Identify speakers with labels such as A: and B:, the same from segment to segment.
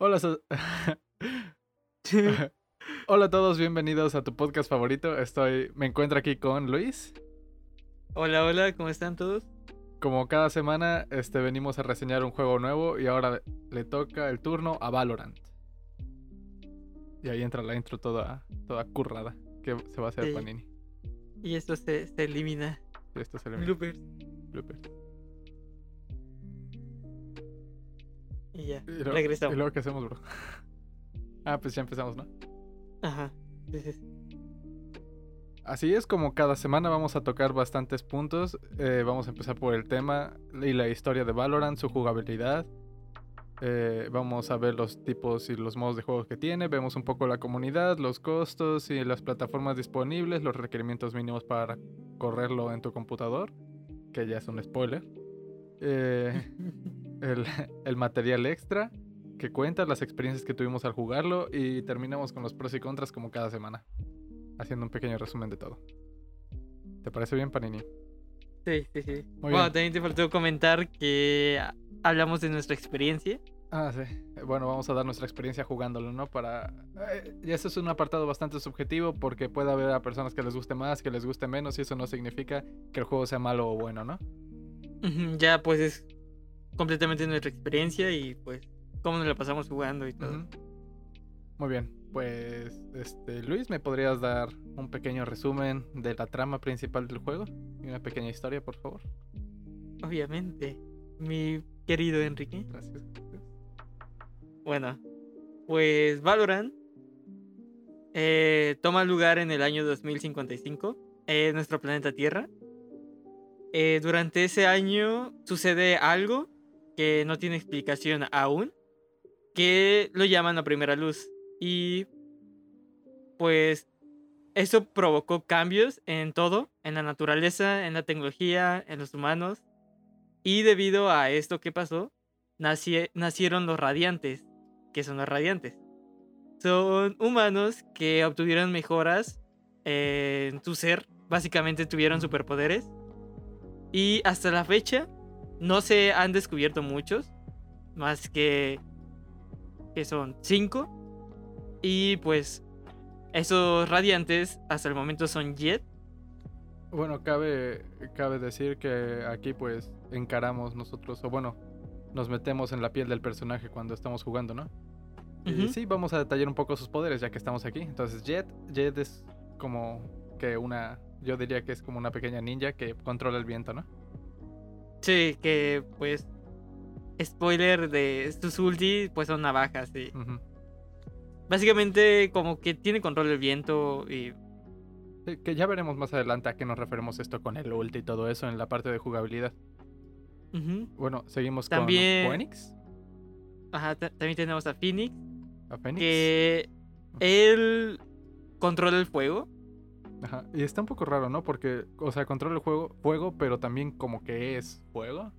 A: Hola, so- Hola a todos, bienvenidos a tu podcast favorito. Estoy, me encuentro aquí con Luis.
B: Hola, hola, ¿cómo están todos?
A: Como cada semana, este, venimos a reseñar un juego nuevo y ahora le toca el turno a Valorant. Y ahí entra la intro toda, toda currada que se va a hacer
B: Sí.
A: Panini.
B: Y esto se, se elimina.
A: Y esto se
B: Bloopers.
A: bloopers.
B: Y ya,
A: Y luego-
B: regresamos.
A: ¿Y luego qué hacemos, bro? ah, pues ya empezamos, ¿no?
B: Ajá. Sí, sí, sí.
A: Así es como cada semana vamos a tocar bastantes puntos. Eh, vamos a empezar por el tema y la historia de Valorant, su jugabilidad. Eh, vamos a ver los tipos y los modos de juego que tiene. Vemos un poco la comunidad, los costos y las plataformas disponibles, los requerimientos mínimos para correrlo en tu computador, que ya es un spoiler. Eh, el, el material extra que cuenta, las experiencias que tuvimos al jugarlo y terminamos con los pros y contras como cada semana haciendo un pequeño resumen de todo. ¿Te parece bien, Panini?
B: Sí, sí, sí.
A: Muy
B: bueno,
A: bien.
B: también te faltó comentar que hablamos de nuestra experiencia.
A: Ah, sí. Bueno, vamos a dar nuestra experiencia jugándolo, ¿no? Para... eh, y eso es un apartado bastante subjetivo porque puede haber a personas que les guste más, que les guste menos y eso no significa que el juego sea malo o bueno, ¿no?
B: Ya, pues es completamente nuestra experiencia y pues cómo nos la pasamos jugando y todo.
A: Muy bien, pues este Luis, ¿me podrías dar un pequeño resumen de la trama principal del juego? Y una pequeña historia, por favor.
B: Obviamente. Mi querido Enrique.
A: Gracias.
B: Bueno, pues Valorant eh, toma lugar en el año 2055 en nuestro planeta Tierra. Eh, durante ese año sucede algo que no tiene explicación aún, que lo llaman la primera luz. Y pues eso provocó cambios en todo, en la naturaleza, en la tecnología, en los humanos. Y debido a esto que pasó, nacie- nacieron los radiantes. que son los radiantes? Son humanos que obtuvieron mejoras en su ser. Básicamente tuvieron superpoderes. Y hasta la fecha no se han descubierto muchos. Más que... Que son cinco. Y pues... Esos radiantes hasta el momento son Jet.
A: Bueno, cabe, cabe decir que aquí pues encaramos nosotros, o bueno, nos metemos en la piel del personaje cuando estamos jugando, ¿no? Y sí, vamos a detallar un poco sus poderes ya que estamos aquí. Entonces, Jet, Jet es como que una, yo diría que es como una pequeña ninja que controla el viento, ¿no?
B: Sí, que pues... Spoiler de sus ulti, pues son navajas, sí. Básicamente como que tiene control del viento y...
A: Sí, que ya veremos más adelante a qué nos referimos esto con el ult y todo eso en la parte de jugabilidad. Bueno, seguimos
B: También-
A: con Phoenix.
B: Ajá, ta- también tenemos a Phoenix,
A: A Phoenix.
B: que él controla el fuego.
A: Ajá. Y está un poco raro, ¿no? Porque, o sea, controla el juego, fuego, pero también como que es fuego.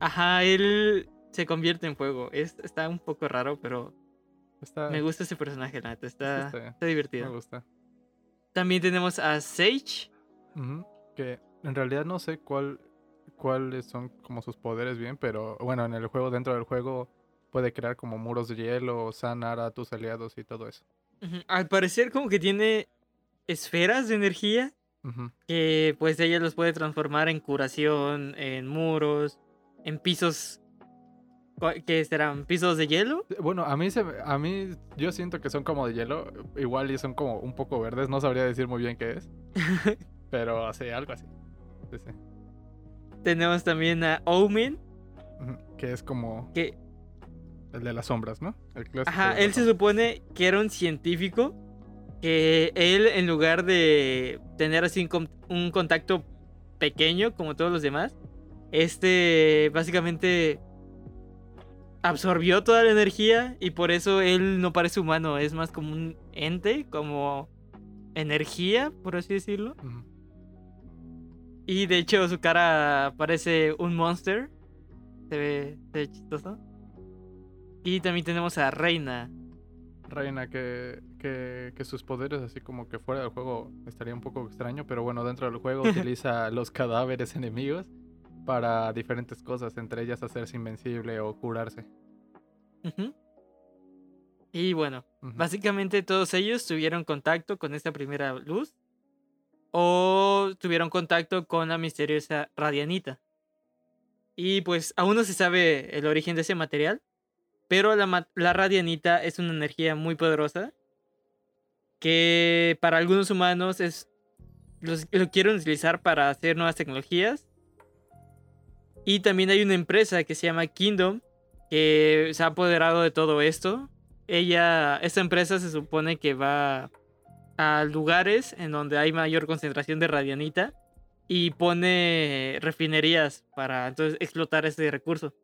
B: Ajá, él se convierte en fuego. Es, está un poco raro, pero
A: Está,
B: me gusta ese personaje, la neta. Está,
A: está-
B: está
A: me
B: divertido.
A: gusta.
B: También tenemos a Sage.
A: Que en realidad no sé cuál, cuáles son como sus poderes bien, pero bueno, en el juego, dentro del juego, puede crear como muros de hielo, sanar a tus aliados y todo eso.
B: Al parecer como que tiene esferas de energía que pues ella los puede transformar en curación, en muros, en pisos... ¿cuál- ¿Qué serán? ¿Pisos de hielo?
A: Bueno, a mí se, a mí yo siento que son como de hielo, igual y son como un poco verdes, no sabría decir muy bien qué es, pero así algo así. Sí, sí.
B: Tenemos también a Omen,
A: Que es como
B: que
A: el de las sombras, ¿no? El clásico
B: Ajá, él se
A: sombras.
B: supone que era un científico. Que él, en lugar de tener así un, con- un contacto pequeño como todos los demás, este básicamente absorbió toda la energía y por eso él no parece humano, es más como un ente, como energía, por así decirlo. Y de hecho su cara parece un monster. Se ve, se ve chistoso. Y también tenemos a Reina.
A: Reina, que, que, que sus poderes, así como que fuera del juego, estaría un poco extraño, pero bueno, dentro del juego utiliza los cadáveres enemigos para diferentes cosas, entre ellas hacerse invencible o curarse.
B: Y bueno, básicamente todos ellos tuvieron contacto con esta primera luz o tuvieron contacto con la misteriosa radianita. Y pues aún no se sabe el origen de ese material, pero la, radianita es una energía muy poderosa que para algunos humanos es lo quieren utilizar para hacer nuevas tecnologías. Y también hay una empresa que se llama Kingdom que se ha apoderado de todo esto. Ella, esta empresa se supone que va a lugares en donde hay mayor concentración de radianita y pone refinerías para entonces explotar este recurso.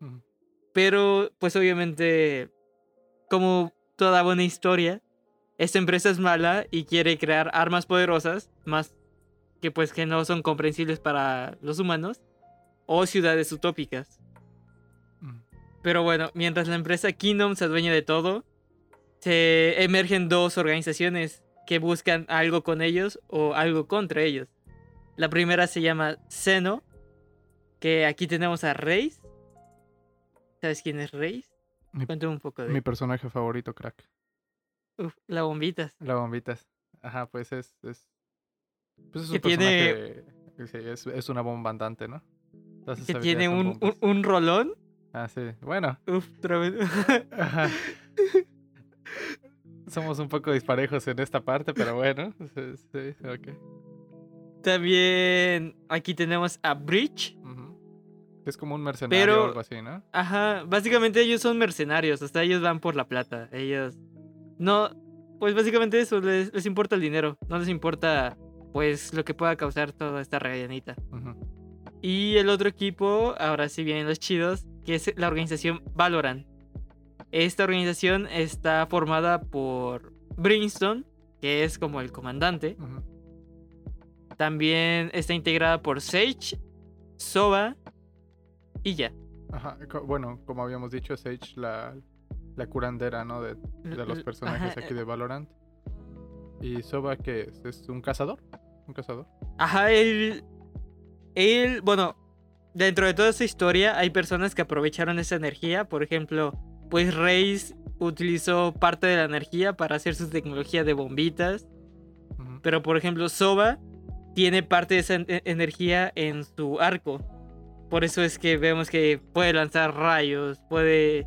B: Pero, pues obviamente, como toda buena historia, esta empresa es mala y quiere crear armas poderosas, más que pues que no son comprensibles para los humanos, o ciudades utópicas.
A: Ujú.
B: Pero bueno, mientras la empresa Kingdom se adueña de todo, se emergen dos organizaciones que buscan algo con ellos o algo contra ellos. La primera se llama Seno, que aquí tenemos a Reis. ¿Sabes quién es Reis?
A: Mi,
B: Cuéntame un poco de
A: mi personaje favorito, crack.
B: Uf, la bombitas.
A: La bombitas. Ajá, pues es. es pues es
B: Que
A: un
B: tiene-
A: personaje. sí, es, es una bomba andante, ¿no? Sus
B: Que tiene un, un, rolón.
A: Ah, sí. Bueno.
B: Uf, otra vez.
A: Ajá. Somos un poco disparejos en esta parte, pero bueno. Sí, sí, ok.
B: También aquí tenemos a Bridge.
A: Es como un mercenario
B: Pero-
A: o algo así, ¿no?
B: Ajá, básicamente ellos son mercenarios, hasta ellos van por la plata. Ellos no, pues básicamente eso, les, les importa el dinero, no les importa pues lo que pueda causar toda esta radianita.
A: Ujú.
B: Y el otro equipo, ahora sí vienen los chidos, que es la organización Valorant. Esta organización está formada por Brimstone, que es como el comandante. También está integrada por Sage, Soba y ya.
A: Ajá. Bueno, como habíamos dicho, Sage, la, la curandera, ¿no? De, de los personajes
B: ajá,
A: aquí de Valorant. Y Soba, que es? ¿Es un cazador? Un cazador.
B: Ajá, él. Él, bueno, dentro de toda esta historia hay personas que aprovecharon esa energía. Por ejemplo, pues Reis utilizó parte de la energía para hacer su tecnología de bombitas. Pero por ejemplo, Soba tiene parte de esa en- energía en su arco. Por eso es que vemos que puede lanzar rayos, puede.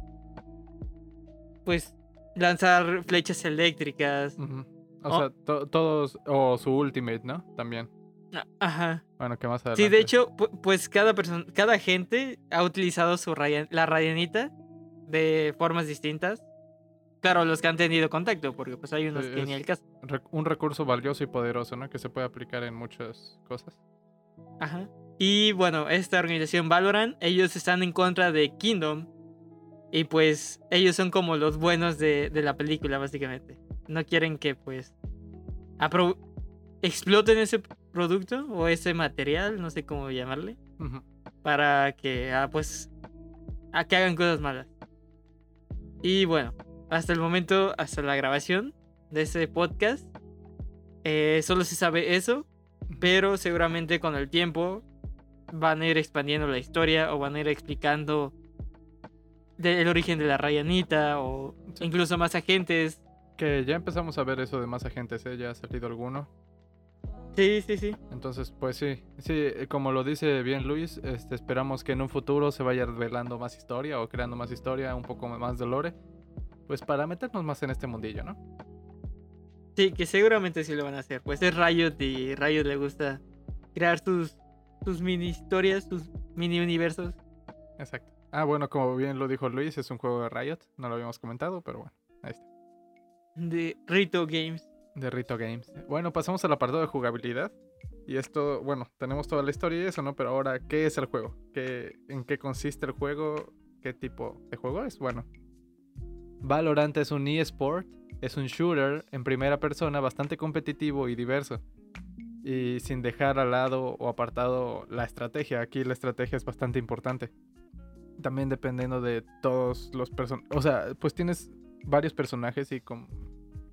B: Pues lanzar flechas eléctricas.
A: O
B: Oh.
A: sea, to- todos. O su ultimate, ¿no? También.
B: A- Ajá.
A: Bueno, que más adelante.
B: Sí, de hecho, pu- pues cada persona, cada gente ha utilizado su raya- la radianita de formas distintas. Claro, los que han tenido contacto, porque pues hay unos
A: Sí,
B: que ni el caso.
A: Un recurso valioso y poderoso, ¿no? Que se puede aplicar en muchas cosas.
B: Ajá. Y bueno, esta organización Valorant, ellos están en contra de Kingdom. Y pues ellos son como los buenos de, de la película, básicamente. No quieren que pues exploten ese producto o ese material, no sé cómo llamarle. Para que ah, pues a que hagan cosas malas. Y bueno, hasta el momento, hasta la grabación de este podcast, eh, solo se sabe eso, pero seguramente con el tiempo van a ir expandiendo la historia o van a ir explicando de- el origen de la Rayanita o
A: Sí.
B: incluso más agentes.
A: Que ya empezamos a ver eso de más agentes, ¿eh? Ya ha salido alguno.
B: Sí, sí, sí.
A: Entonces, pues sí, sí, eh, como lo dice bien Luis, este, esperamos que en un futuro se vaya revelando más historia o creando más historia, un poco más de lore, pues para meternos más en este mundillo, ¿no?
B: Sí, que seguramente sí lo van a hacer. Pues es Riot y Riot le gusta crear sus, sus mini historias, sus mini universos.
A: Exacto. Ah, bueno, como bien lo dijo Luis, es un juego de Riot, no lo habíamos comentado, pero bueno, ahí está.
B: de Rito Games.
A: De Rito Games. Bueno, pasamos al apartado de jugabilidad. Y esto, bueno, tenemos toda la historia y eso, ¿no? Pero ahora, ¿qué es el juego? ¿Qué, ¿En qué consiste el juego? ¿Qué tipo de juego es? Bueno, Valorant es un eSport, es un shooter en primera persona bastante competitivo y diverso. Y sin dejar al lado o apartado la estrategia. Aquí la estrategia es bastante importante. También dependiendo de todos los personajes. O sea, pues tienes varios personajes y, con,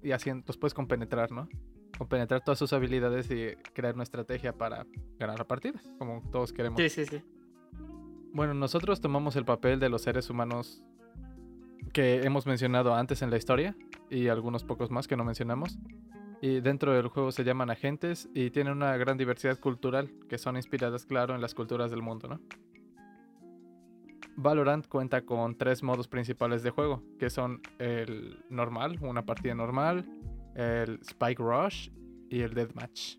A: y así los puedes compenetrar, ¿no? Compenetrar todas sus habilidades y crear una estrategia para ganar la partida. Como todos queremos.
B: Sí, sí, sí.
A: Bueno, nosotros tomamos el papel de los seres humanos que hemos mencionado antes en la historia y algunos pocos más que no mencionamos. Y dentro del juego se llaman agentes y tienen una gran diversidad cultural que son inspiradas, claro, en las culturas del mundo, ¿no? Valorant cuenta con tres modos principales de juego, que son el normal, una partida normal, el Spike Rush y el Deathmatch.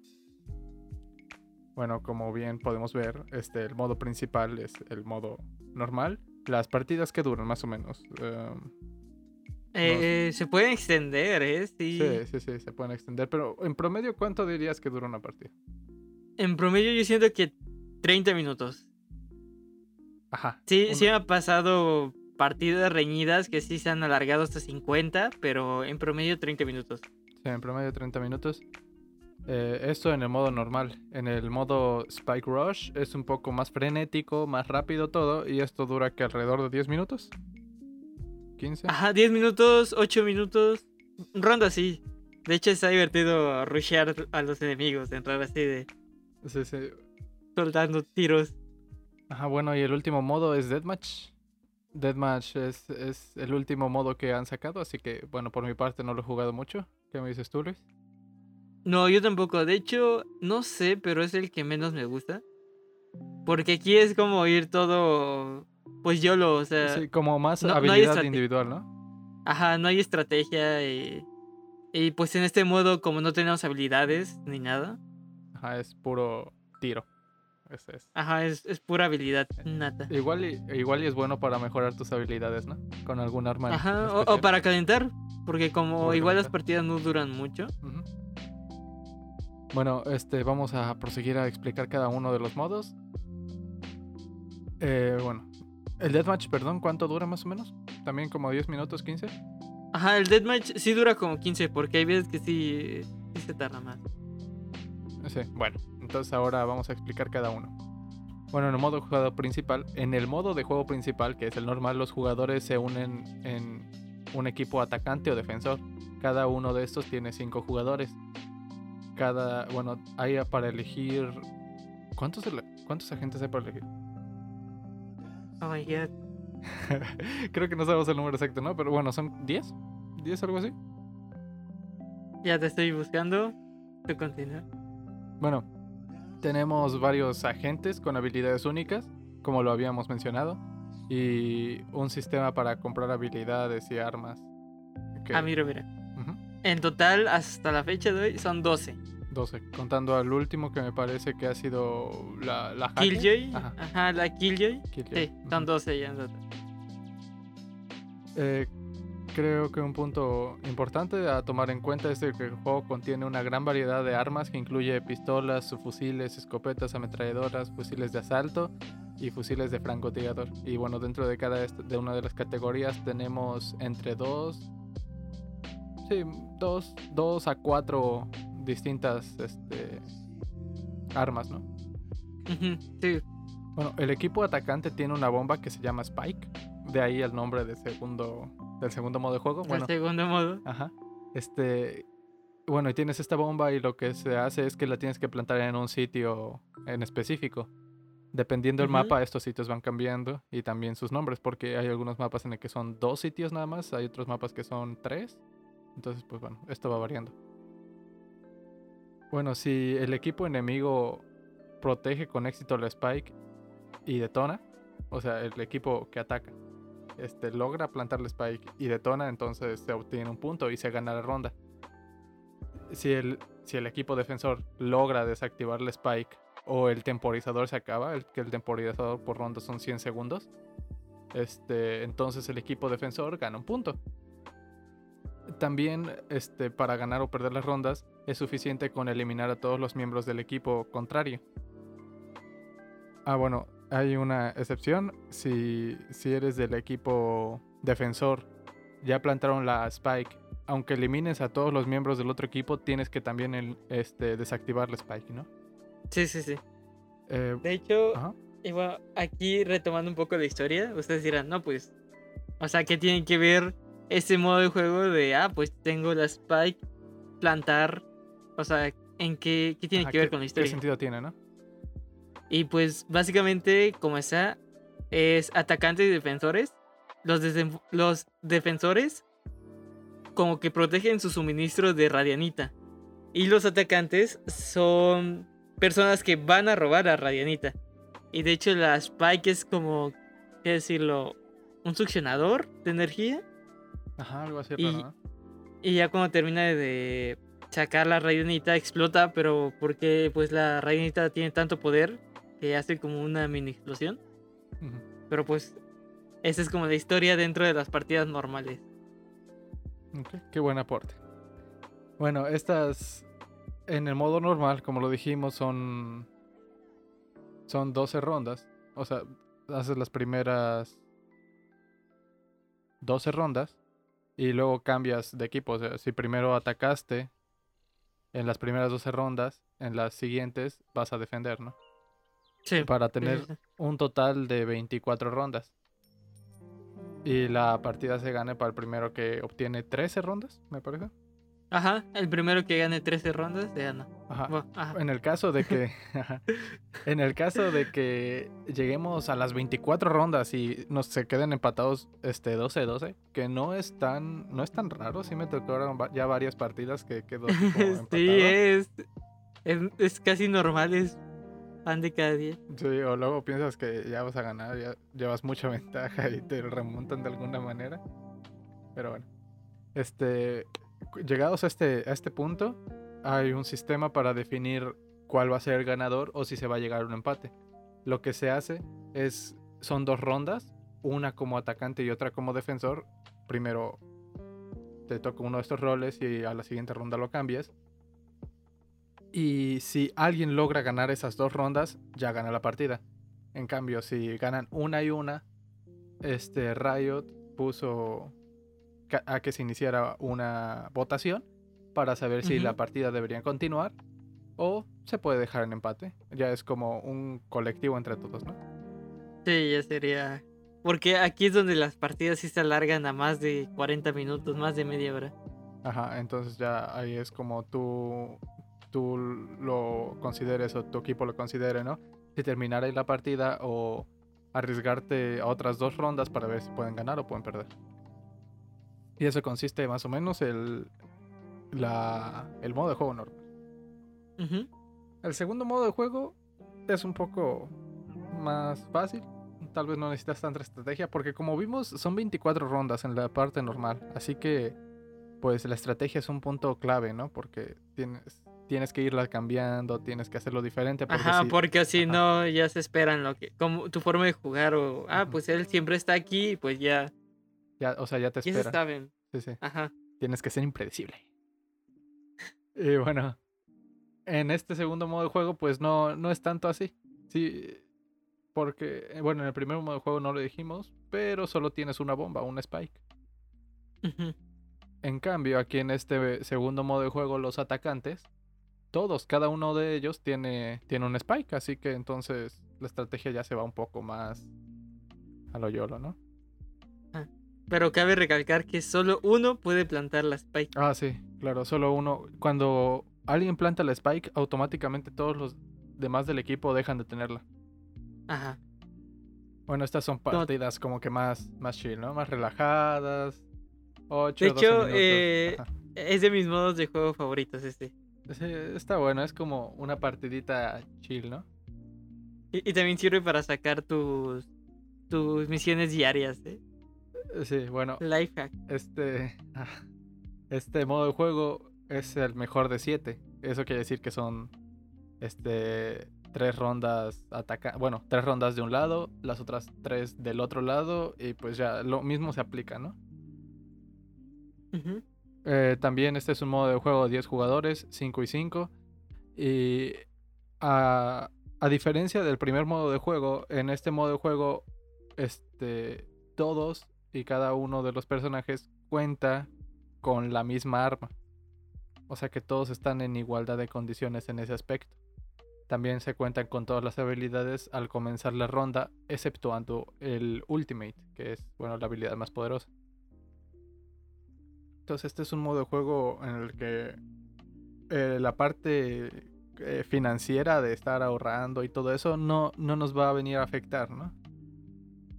A: Bueno, como bien podemos ver, este, el modo principal es el modo normal. Las partidas que duran más o menos. em,
B: Eh, se pueden extender, ¿eh? Sí.
A: sí, sí, sí, se pueden extender. Pero en promedio, ¿cuánto dirías que dura una partida?
B: En promedio yo siento que 30 minutos.
A: Ajá.
B: Sí, sí me ha pasado partidas reñidas que sí se han alargado hasta 50, pero en promedio 30 minutos.
A: Sí, en promedio 30 minutos. Eh, esto en el modo normal. En el modo Spike Rush es un poco más frenético, más rápido todo. Y esto dura que alrededor de 10 minutos. 15.
B: Ajá, 10 minutos, 8 minutos. Ronda así. De hecho está divertido rushear a los enemigos, entrar así de
A: Sí, sí.
B: soltando tiros.
A: Ajá, bueno, y el último modo es Deathmatch. Deathmatch es, es el último modo que han sacado, así que, bueno, por mi parte no lo he jugado mucho. ¿Qué me dices tú, Luis?
B: No, yo tampoco. De hecho, no sé, pero es el que menos me gusta. Porque aquí es como ir todo. Pues yo lo, o sea.
A: Sí, como más
B: no-
A: habilidad individual, ¿no?
B: Ajá, no hay estrategia y. Y pues en este modo, como no tenemos habilidades ni nada.
A: Ajá, es puro tiro. Ese es.
B: Ajá, es, es pura habilidad nata.
A: Igual y, igual y es bueno para mejorar tus habilidades, ¿no? Con algún arma.
B: Ajá, o- para calentar. Porque como igual las partidas no duran mucho.
A: Bueno, este, vamos a proseguir a explicar cada uno de los modos. Eh, bueno, el deathmatch, perdón, ¿cuánto dura más o menos? También como 10 minutos, 15.
B: Ajá, el deathmatch sí dura como 15, porque hay veces que sí, sí se tarda más.
A: Sí, bueno, entonces ahora vamos a explicar cada uno. Bueno, en el modo jugador principal, en el modo de juego principal, que es el normal, los jugadores se unen en un equipo atacante o defensor. Cada uno de estos tiene cinco jugadores. Cada, bueno, hay para elegir. ¿Cuántos, cuántos agentes hay para elegir?
B: Oh my god.
A: Creo que no sabemos el número exacto, ¿no? Pero bueno, son 10. 10 algo así.
B: Ya te estoy buscando. Tú continúa.
A: Bueno, tenemos varios agentes con habilidades únicas, como lo habíamos mencionado, y un sistema para comprar habilidades y armas. que-
B: Ah, mira, mira. En total, hasta la fecha de hoy, son 12.
A: 12, contando al último que me parece que ha sido la, la.
B: Killjoy.
A: Ajá,
B: Ajá, la Killjoy.
A: Killjoy,
B: Sí, son
A: ujú.
B: 12 ya en total.
A: Eh, creo que un punto importante a tomar en cuenta es que el juego contiene una gran variedad de armas que incluye pistolas, subfusiles, escopetas, ametralladoras, fusiles de asalto y fusiles de francotirador. Y bueno, dentro de cada de una de las categorías tenemos entre dos, sí, dos, dos a cuatro distintas este, armas, ¿no?
B: Sí,
A: Bueno, el equipo atacante tiene una bomba que se llama Spike, de ahí el nombre del segundo, del segundo modo de juego.
B: el
A: Bueno,
B: segundo modo.
A: Ajá. Este. Bueno, y tienes esta bomba y lo que se hace es que la tienes que plantar en un sitio en específico. Dependiendo del mapa, estos sitios van cambiando y también sus nombres, porque hay algunos mapas en el que son dos sitios nada más, hay otros mapas que son tres. Entonces, pues bueno, esto va variando. Bueno, si el equipo enemigo protege con éxito la Spike y detona, o sea, el equipo que ataca, este, logra plantar la Spike y detona, entonces se obtiene un punto y se gana la ronda. Si el, si el equipo defensor logra desactivar la Spike o el temporizador se acaba, el, que el temporizador por ronda son 100 segundos, este, entonces el equipo defensor gana un punto. También este, para ganar o perder las rondas es suficiente con eliminar a todos los miembros del equipo contrario. Ah, bueno, hay una excepción. Si, si eres del equipo defensor, ya plantaron la Spike. Aunque elimines a todos los miembros del otro equipo, tienes que también el- este, desactivar la Spike, ¿no?
B: Sí, sí, sí.
A: Eh,
B: De hecho,
A: ajá.
B: aquí retomando un poco la historia, ustedes dirán, no, pues. O sea, ¿qué tiene que ver ese modo de juego de, ah, pues tengo la Spike, plantar? O sea, ¿en qué, qué tiene
A: Ajá,
B: que ver
A: ¿qué-
B: con la
A: ¿Qué
B: historia?
A: sentido tiene, no?
B: Y pues básicamente, como está, es atacantes y defensores. Los, los defensores como que protegen sus suministros de radianita. Y los atacantes son personas que van a robar a radianita. Y de hecho la Spike es como, ¿qué decirlo? Un succionador de energía.
A: Ajá, algo así
B: Y-
A: raro, ¿no?
B: Y ya cuando termina de sacar la radianita explota, pero porque pues la radianita tiene tanto poder que hace como una mini explosión. Pero pues esa es como la historia dentro de las partidas normales.
A: Ok, Qué buen aporte. Bueno, estas en el modo normal, como lo dijimos, son son 12 rondas. O sea, haces las primeras 12 rondas y luego cambias de equipo. O sea, si primero atacaste en las primeras 12 rondas, en las siguientes vas a defender, ¿no?
B: Sí.
A: Para tener un total de 24 rondas. Y la partida se gane para el primero que obtiene 13 rondas, me parece.
B: Ajá, el primero que gane 13 rondas se gana.
A: Ajá. En el caso de que. ajá, en el caso de que lleguemos a las 24 rondas y nos se queden empatados este 12-12, que no es tan. No es tan raro. Sí me tocaron ya varias partidas que quedó
B: sí, es, es. Es casi normal, es pan de cada día.
A: Sí, o luego piensas que ya vas a ganar, ya llevas mucha ventaja y te remontan de alguna manera. Pero bueno. Este. Llegados a este, a este punto, hay un sistema para definir cuál va a ser el ganador o si se va a llegar a un empate. Lo que se hace es. Son dos rondas, una como atacante y otra como defensor. Primero te toca uno de estos roles y a la siguiente ronda lo cambias. Y si alguien logra ganar esas dos rondas, ya gana la partida. En cambio, si ganan una y una, este Riot puso a que se iniciara una votación para saber si la partida debería continuar o se puede dejar en empate. Ya es como un colectivo entre todos, ¿no?
B: Sí, ya sería. Porque aquí es donde las partidas sí se alargan a más de 40 minutos, más de media hora.
A: Ajá, entonces ya ahí es como tú, tú lo consideres o tu equipo lo considere, ¿no? Si terminar ahí la partida o arriesgarte a otras dos rondas para ver si pueden ganar o pueden perder. Y eso consiste más o menos el, la, el modo de juego normal. El segundo modo de juego es un poco más fácil. Tal vez no necesitas tanta estrategia porque como vimos son 24 rondas en la parte normal. Así que pues la estrategia es un punto clave, ¿no? Porque tienes, tienes que irla cambiando, tienes que hacerlo diferente. Porque
B: Ajá,
A: si-
B: porque si
A: ajá.
B: no, ya se esperan lo que. Como tu forma de jugar o. Ah, pues él siempre está aquí, pues ya.
A: Ya, o sea, ya te
B: Ya
A: espera.
B: saben.
A: Sí, sí.
B: Ajá.
A: Tienes que ser impredecible. Y bueno, en este segundo modo de juego, pues no, no es tanto así. Sí, porque, eh, bueno, en el primer modo de juego no lo dijimos, pero solo tienes una bomba, un spike. En cambio, aquí en este segundo modo de juego, los atacantes, todos, cada uno de ellos tiene, tiene un spike, así que entonces la estrategia ya se va un poco más a lo YOLO, ¿no?
B: Pero cabe recalcar que solo uno puede plantar la spike.
A: Ah, sí, claro, solo uno. Cuando alguien planta la spike, automáticamente todos los demás del equipo dejan de tenerla.
B: Ajá.
A: Bueno, estas son partidas como que más, más chill, ¿no? Más relajadas. 8,
B: De
A: 12
B: hecho, eh. Es de mis modos de juego favoritos este.
A: Está bueno, es como una partidita chill, ¿no?
B: Y, y también sirve para sacar tus. tus misiones diarias, ¿eh?
A: Sí, bueno,
B: Life hack.
A: este. Este modo de juego es el mejor de 7. Eso quiere decir que son. Este. Tres rondas ataca Bueno, tres rondas de un lado, las otras tres del otro lado. Y pues ya lo mismo se aplica, ¿no? Eh, también este es un modo de juego de 10 jugadores, 5 y 5. Y a, a diferencia del primer modo de juego, en este modo de juego, este, todos y cada uno de los personajes cuenta con la misma arma. O sea que todos están en igualdad de condiciones en ese aspecto. También se cuentan con todas las habilidades al comenzar la ronda, exceptuando el Ultimate, que es bueno la habilidad más poderosa. Entonces este es un modo de juego en el que eh, la parte eh, financiera de estar ahorrando y todo eso no, no nos va a venir a afectar, ¿no?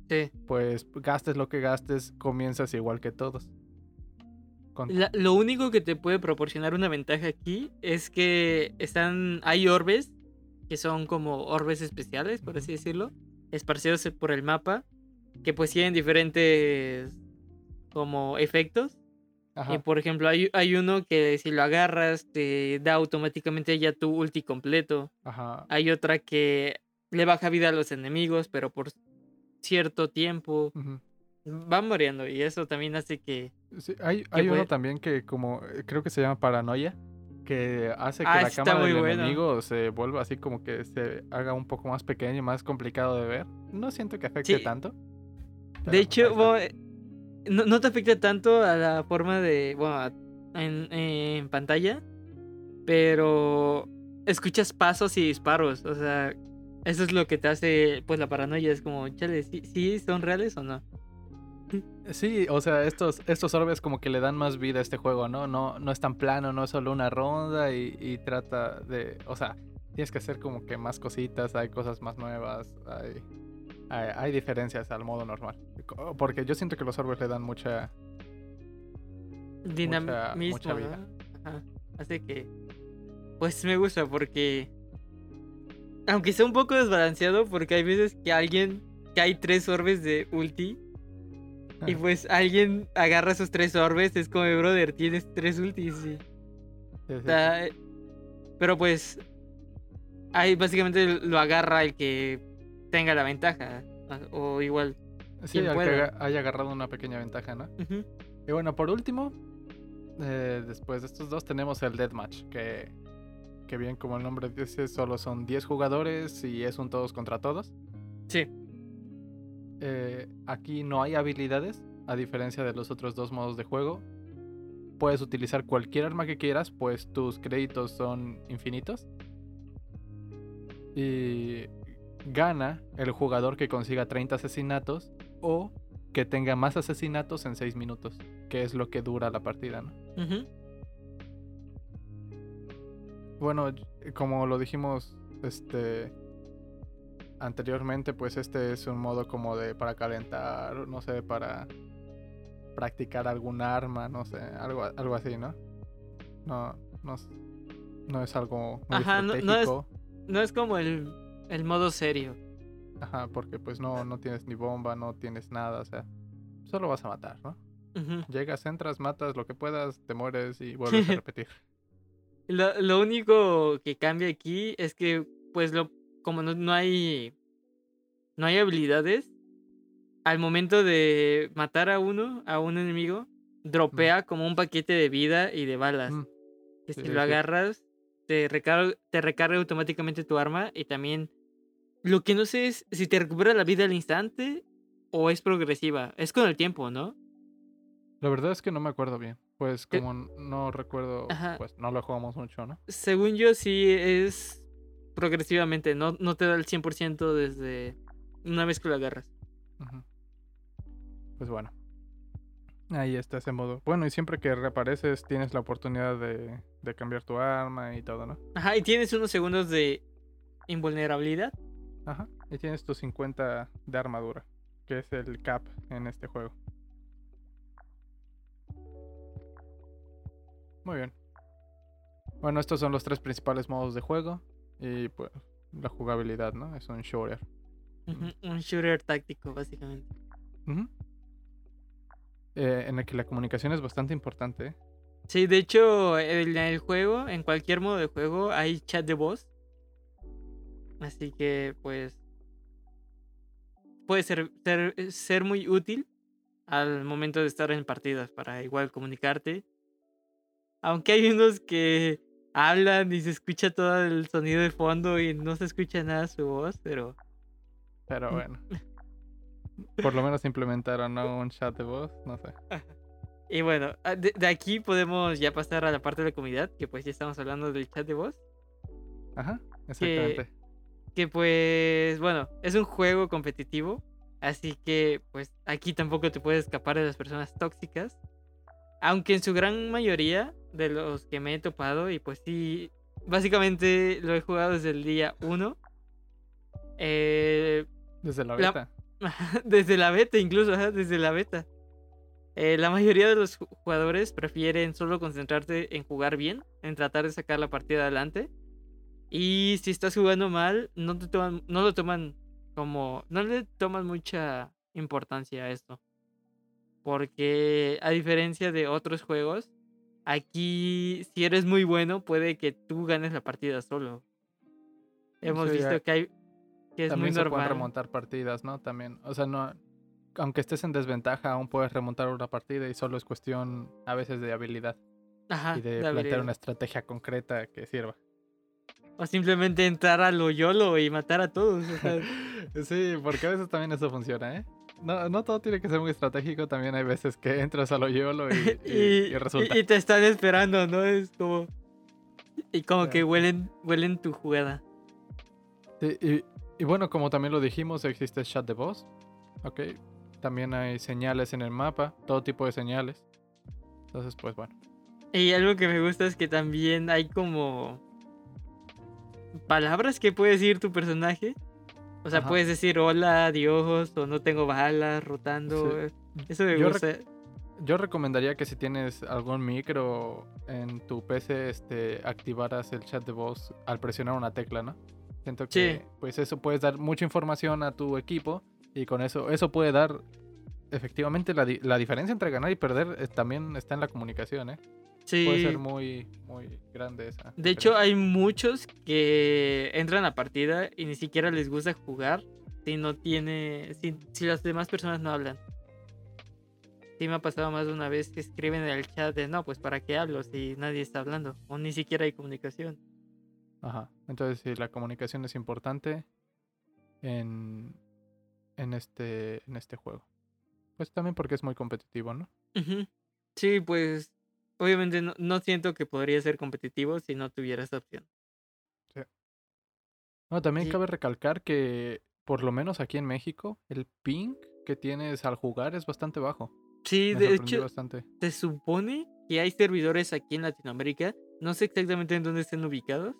B: Sí.
A: pues gastes lo que gastes, comienzas igual que todos.
B: La- lo único que te puede proporcionar una ventaja aquí es que están. Hay orbes que son como orbes especiales, por así decirlo, esparcidos por el mapa, que pues tienen diferentes como efectos. Y
A: Ajá,
B: por ejemplo, hay, hay uno que si lo agarras te da automáticamente ya tu ulti completo.
A: ajá.
B: Hay otra que le baja vida a los enemigos, pero por cierto tiempo.
A: ujú.
B: Van variando y eso también hace que...
A: Sí, hay hay uno también que como eh, creo que se llama paranoia, que hace que
B: Ah,
A: la cámara del
B: bueno.
A: enemigo se vuelva así como que se haga un poco más pequeño más complicado de ver. No siento que afecte
B: Sí.
A: tanto.
B: De
A: ahí
B: hecho, bueno, eh, no, no te afecta tanto a la forma de... Bueno, en pantalla, pero escuchas pasos y disparos. O sea, eso es lo que te hace pues la paranoia. Es como, chale, ¿sí, sí son reales o no?
A: Sí, o sea, estos, estos orbes como que le dan más vida a este juego, ¿no? No, no es tan plano, no es solo una ronda y, y trata de. O sea, tienes que hacer como que más cositas, hay cosas más nuevas, hay, hay, hay diferencias al modo normal. Porque yo siento que los orbes le dan mucha.
B: dinamismo,
A: mucha vida.
B: ¿no? Ajá. Hace que. Pues me gusta porque. Aunque sea un poco desbalanceado, porque hay veces que alguien. que hay tres orbes de ulti. Y
A: Ajá.
B: pues alguien agarra esos tres orbes. Es como, brother, tienes tres ultis.
A: Sí, sí,
B: o sea, pero pues. Ahí básicamente lo agarra el que tenga la ventaja. ah, O igual.
A: Sí, al que haya agarrado una pequeña ventaja, ¿no? Y bueno, por último, eh, después de estos dos tenemos el Deathmatch, que, que bien como el nombre dice, solo son 10 jugadores y es un todos contra todos.
B: Sí.
A: Eh, aquí no hay habilidades, a diferencia de los otros dos modos de juego. Puedes utilizar cualquier arma que quieras, pues tus créditos son infinitos. Y gana el jugador que consiga 30 asesinatos o que tenga más asesinatos en 6 minutos, que es lo que dura la partida, ¿no? Bueno, como lo dijimos este anteriormente, pues este es un modo como de para calentar, no sé, para practicar algún arma, no sé, algo, algo así, ¿no? No, no, es- no es algo muy
B: Ajá, no- no es-
A: estratégico.
B: No es como el, el modo serio.
A: Ajá, porque pues no, no tienes ni bomba, no tienes nada, o sea, solo vas a matar, ¿no? Llegas, entras, matas lo que puedas, te mueres y vuelves a repetir.
B: Lo, lo único que cambia aquí es que, pues, lo, como no, no hay. No hay habilidades. Al momento de matar a uno, a un enemigo, dropea como un paquete de vida y de balas.
A: Mm,
B: Que
A: sí,
B: si
A: sí,
B: lo agarras, te recarga, te recarga automáticamente tu arma. Y también. Lo que no sé es si te recupera la vida al instante o es progresiva. Es con el tiempo, ¿no?
A: La verdad es que no me acuerdo bien. Pues
B: Eh,
A: como no recuerdo,
B: Ajá.
A: pues no lo jugamos mucho, ¿no?
B: Según yo, sí es progresivamente. No, no te da el 100% desde una vez que lo agarras.
A: Pues bueno. Ahí está ese modo. Bueno, y siempre que reapareces tienes la oportunidad de, de cambiar tu arma y todo, ¿no?
B: Ajá, y tienes unos segundos de invulnerabilidad.
A: Ajá. Y tienes tus 50 de armadura, que es el cap en este juego. Muy bien. Bueno, estos son los tres principales modos de juego. Y pues la jugabilidad, ¿no? Es un shooter.
B: Un shooter táctico, básicamente.
A: Eh, en el que la comunicación es bastante importante. ¿eh?
B: Sí, de hecho, en el juego, en cualquier modo de juego, hay chat de voz. Así que, pues. Puede ser, ser, ser muy útil al momento de estar en partidas para igual comunicarte. Aunque hay unos que hablan y se escucha todo el sonido de fondo y no se escucha nada su voz, pero.
A: Pero
B: Mm.
A: bueno. Por lo menos implementaron ¿no? un chat de voz, no sé.
B: Y bueno, ah, de, de aquí podemos ya pasar a la parte de la comunidad, que pues ya estamos hablando del chat de voz.
A: Ajá, exactamente.
B: Que pues, bueno, es un juego competitivo. Así que pues aquí tampoco te puedes escapar de las personas tóxicas. Aunque en su gran mayoría de los que me he topado, y pues sí, básicamente lo he jugado desde el día 1. Eh,
A: Desde la
B: la-
A: beta.
B: desde la beta, incluso, ajá, desde la beta. Eh, la mayoría de los ju- jugadores prefieren solo concentrarse en jugar bien, en tratar de sacar la partida adelante. Y si estás jugando mal, no te toman, no lo toman como, no le toman mucha importancia a esto. Porque a diferencia de otros juegos, aquí si eres muy bueno, puede que tú ganes la partida solo. Hemos
A: Sí,
B: visto que hay que es
A: También
B: muy
A: se pueden
B: normal.
A: remontar partidas, ¿no? También, o sea, no, aunque estés en desventaja, aún puedes remontar una partida y solo es cuestión a veces de habilidad
B: Ajá,
A: y de
B: de
A: plantear
B: habilidad.
A: una estrategia concreta que sirva.
B: O simplemente entrar a lo YOLO y matar a todos. o sea,
A: Sí, porque a veces también eso funciona, ¿eh? No, no todo tiene que ser muy estratégico, también hay veces que entras a lo YOLO y, y-
B: y,
A: resulta.
B: y- te están esperando, ¿no? Es como. Y como que huelen, huelen tu jugada.
A: Sí, y, y bueno, como también lo dijimos, existe el chat de voz, ¿ok? También hay señales en el mapa, todo tipo de señales. Entonces, pues bueno.
B: Y algo que me gusta es que también hay como. palabras que puede decir tu personaje. O sea,
A: Ajá.
B: puedes decir hola, adiós, o no tengo balas, rotando.
A: Sí.
B: eh, Eso me
A: Yo rec-
B: gusta.
A: Yo recomendaría que si tienes algún micro en tu PC, este, activaras el chat de voz al presionar una tecla, ¿no? Siento que
B: Sí.
A: pues eso puedes dar mucha información a tu equipo y con eso eso puede dar efectivamente la, di- la diferencia entre ganar y perder eh, también está en la comunicación, ¿eh? Puede
B: Sí.
A: ser muy muy grande esa.
B: De hecho, hay muchos que entran a partida y ni siquiera les gusta jugar si no tiene. si, si las demás personas no hablan. Sí me ha pasado más de una vez que escriben en el chat de no, pues para qué hablo si nadie está hablando. O ni siquiera hay comunicación.
A: Ajá. Entonces, sí, la comunicación es importante en en este en este juego. Pues también porque es muy competitivo, ¿no?
B: Sí, pues. Obviamente no, no siento que podría ser competitivo si no tuviera esa opción.
A: No, también
B: Sí.
A: cabe recalcar que por lo menos aquí en México el ping que tienes al jugar es bastante bajo.
B: Sí,
A: Me
B: de hecho,
A: bastante.
B: se supone que hay servidores aquí en Latinoamérica. No sé exactamente en dónde estén ubicados.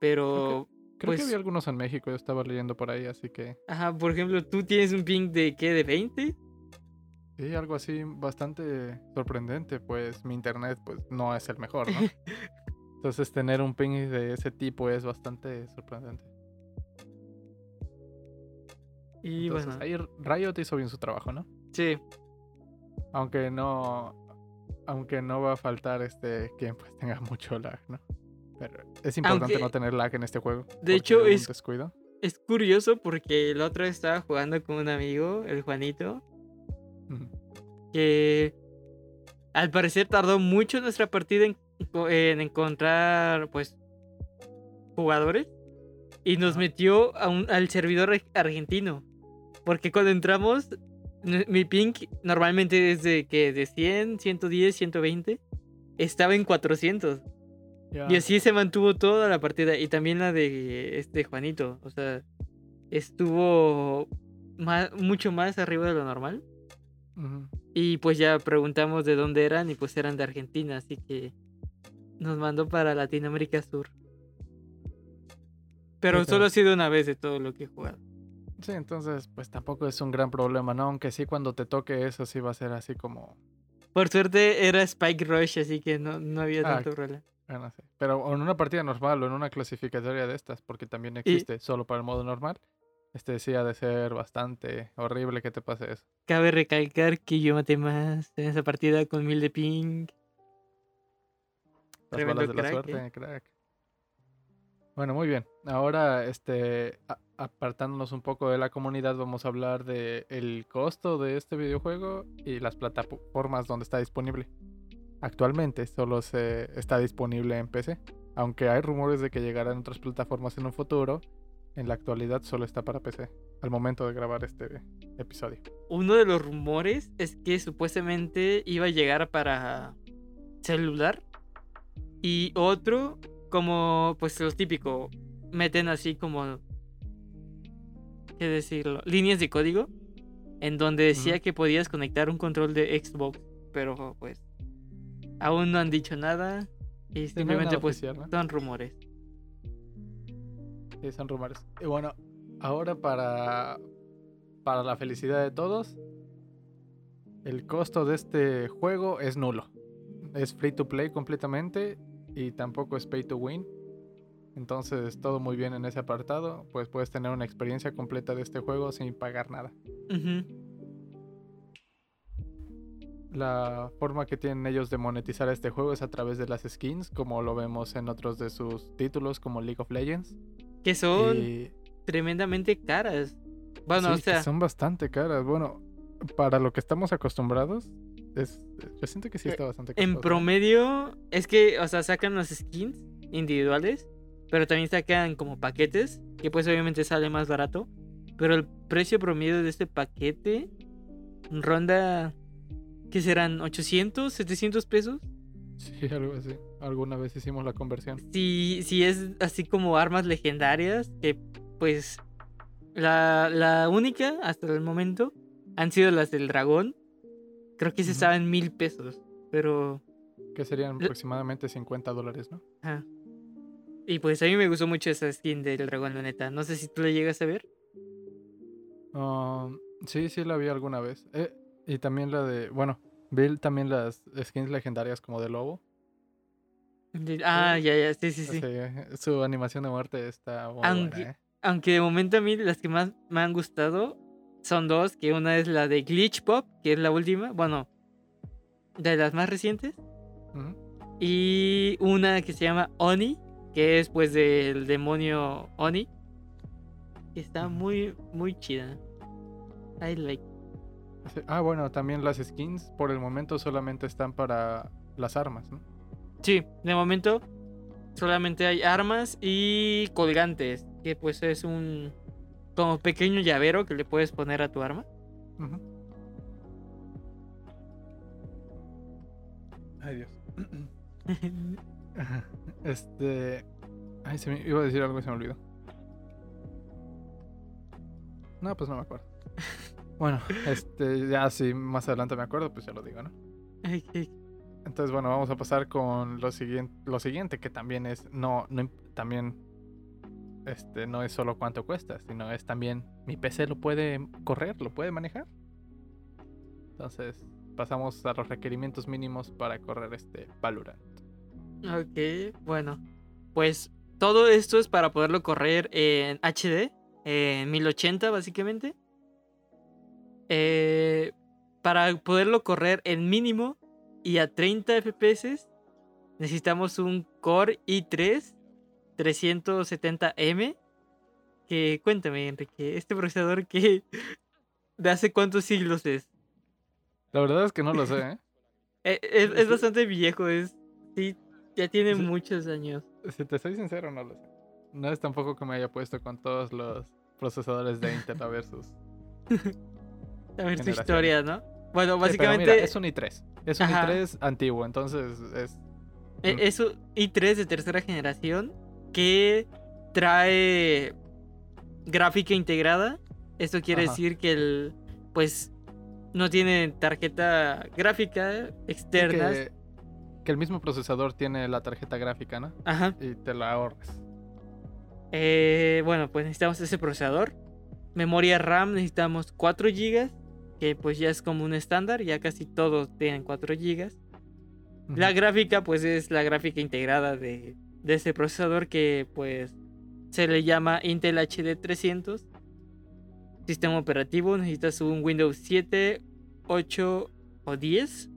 B: Pero
A: Creo que
B: pues-
A: había algunos en México, yo estaba leyendo por ahí, así que
B: Ajá, por ejemplo, tú tienes un ping de qué, de 20?
A: Sí, algo así bastante sorprendente, pues mi internet pues no es el mejor, ¿no? Entonces tener un ping de ese tipo es bastante sorprendente.
B: Y
A: Entonces
B: bueno,
A: ahí Riot hizo bien su trabajo, ¿no?
B: sí,
A: Aunque no aunque no va a faltar este quien pues tenga mucho lag, ¿no? Pero es importante
B: Aunque-
A: no tener lag en este juego.
B: de hecho, es-
A: descuido.
B: es curioso porque la otra vez estaba jugando con un amigo, el Juanito. Que al parecer tardó mucho nuestra partida en, en encontrar, pues, jugadores y nos metió a un- al servidor ar- argentino. Porque cuando entramos, mi ping normalmente es de que de 100, 110, 120, estaba en 400.
A: Ya.
B: Y así se mantuvo toda la partida. Y también la de este Juanito. O sea, estuvo ma- mucho más arriba de lo normal. Y pues ya preguntamos de dónde eran y pues eran de Argentina. Así que nos mandó para Latinoamérica Sur. Pero
A: pero-
B: solo ha sido una vez de todo lo que he jugado.
A: Sí, entonces pues tampoco es un gran problema, ¿no? Aunque sí cuando te toque eso sí va a ser así como...
B: Por suerte era Spike Rush, así que no, no había
A: Ah,
B: tanto problema.
A: bueno, sí. Pero en una partida normal o en una clasificatoria de estas, porque también existe solo para el modo normal, este sí ha de ser bastante horrible que te pase eso.
B: Cabe recalcar que yo maté más en esa partida con mil de ping.
A: Las
B: Tremendo
A: de la
B: crack,
A: suerte,
B: ¿eh?
A: crack. Bueno, muy bien. Ahora, este, apartándonos un poco de la comunidad, vamos a hablar de el costo de este videojuego y las plataformas donde está disponible. Actualmente solo se está disponible en PC, aunque hay rumores de que llegará en otras plataformas en un futuro. En la actualidad solo está para PC al momento de grabar este episodio.
B: Uno de los rumores es que supuestamente iba a llegar para celular. Y otro, como pues lo típico, meten así como, ¿qué decirlo? Líneas de código. En donde decía que podías conectar un control de Xbox. Pero pues aún no han dicho nada. Y simplemente pues
A: oficial, ¿no?
B: son rumores.
A: Sí, son rumores. Y bueno, ahora para para la felicidad de todos, el costo de este juego es nulo. Es free to play completamente y tampoco es pay to win. Entonces, todo muy bien en ese apartado. Pues puedes tener una experiencia completa de este juego sin pagar nada. La forma que tienen ellos de monetizar este juego es a través de las skins, como lo vemos en otros de sus títulos, como League of Legends.
B: Que son
A: Y
B: tremendamente caras. Bueno,
A: sí,
B: o sea,
A: son bastante caras. Bueno, para lo que estamos acostumbrados, es, yo siento que sí
B: Eh,
A: está bastante
B: en
A: costoso.
B: promedio es que, o sea, sacan las skins individuales, pero también sacan como paquetes, que pues obviamente sale más barato. Pero el precio promedio de este paquete ronda, ¿qué serán? ¿800? ¿700 pesos?
A: Sí, algo así. Alguna vez hicimos la conversión.
B: Si, si es así como armas legendarias, que pues la, la única hasta el momento han sido las del dragón. Creo que se estaban mil pesos, pero...
A: Que serían aproximadamente 50 dólares, ¿no?
B: ajá. Y pues a mí me gustó mucho esa skin del dragón, la neta. No sé si tú la llegas a ver.
A: Um, sí, sí la vi alguna vez. Eh, y también la de. Bueno, vi también las skins legendarias como de lobo.
B: Ah, ya, ya, sí, sí, sí.
A: Sí, su animación de muerte está muy
B: Aunque-
A: buena, ¿eh?
B: Aunque de momento a mí las que más me han gustado son dos, que una es la de Glitch Pop, que es la última, bueno, de las más recientes, y una que se llama Oni, que es pues del demonio Oni, que está muy, muy chida. I like.
A: Ah, bueno, también las skins por el momento solamente están para las armas, ¿no?
B: Sí, de momento solamente hay armas y colgantes, que pues es un como pequeño llavero que le puedes poner a tu arma.
A: Ujú. Ay, Dios. Este. Ay, se me iba a decir algo y se me olvidó. No, pues no me acuerdo. Bueno, este, ya si más adelante me acuerdo, pues ya lo digo, ¿no?
B: Ay,
A: Entonces, bueno, vamos a pasar con lo siguiente, lo siguiente que también es, no, no, también, este, no es solo cuánto cuesta, sino es también, mi PC lo puede correr, lo puede manejar. Entonces, pasamos a los requerimientos mínimos para correr este Valorant.
B: Ok, bueno. Pues todo esto es para poderlo correr en HD, en 1080 básicamente. Eh, para poderlo correr en mínimo y a 30 FPS, necesitamos un Core i3 370M. Que cuéntame, Enrique, este procesador que de hace cuántos siglos es.
A: La verdad es que no lo sé, ¿eh?
B: Eh, Es, bastante viejo, es. Sí, ya tiene
A: Sí.
B: muchos años.
A: Si te soy sincero, no lo sé. No es tampoco que me haya puesto con todos los procesadores de Intel versus.
B: A ver su
A: Generaciones.
B: historia, ¿no? Bueno,
A: Sí,
B: básicamente
A: mira, es un i3. Es un
B: Ajá.
A: i3 antiguo, entonces es.
B: e- es un i3 de tercera generación que trae gráfica integrada. Esto quiere
A: Ajá.
B: decir que el pues no tiene tarjeta gráfica externa.
A: Que, que el mismo procesador tiene la tarjeta gráfica, ¿no?
B: Ajá.
A: Y te la ahorres.
B: Eh, bueno, pues necesitamos ese procesador. Memoria RAM necesitamos 4 GB, que pues ya es como un estándar, ya casi todos tienen 4 GB. La gráfica, pues es la gráfica integrada de, de este procesador que pues se le llama Intel HD 300. Sistema operativo, necesitas un Windows 7, 8 o 10.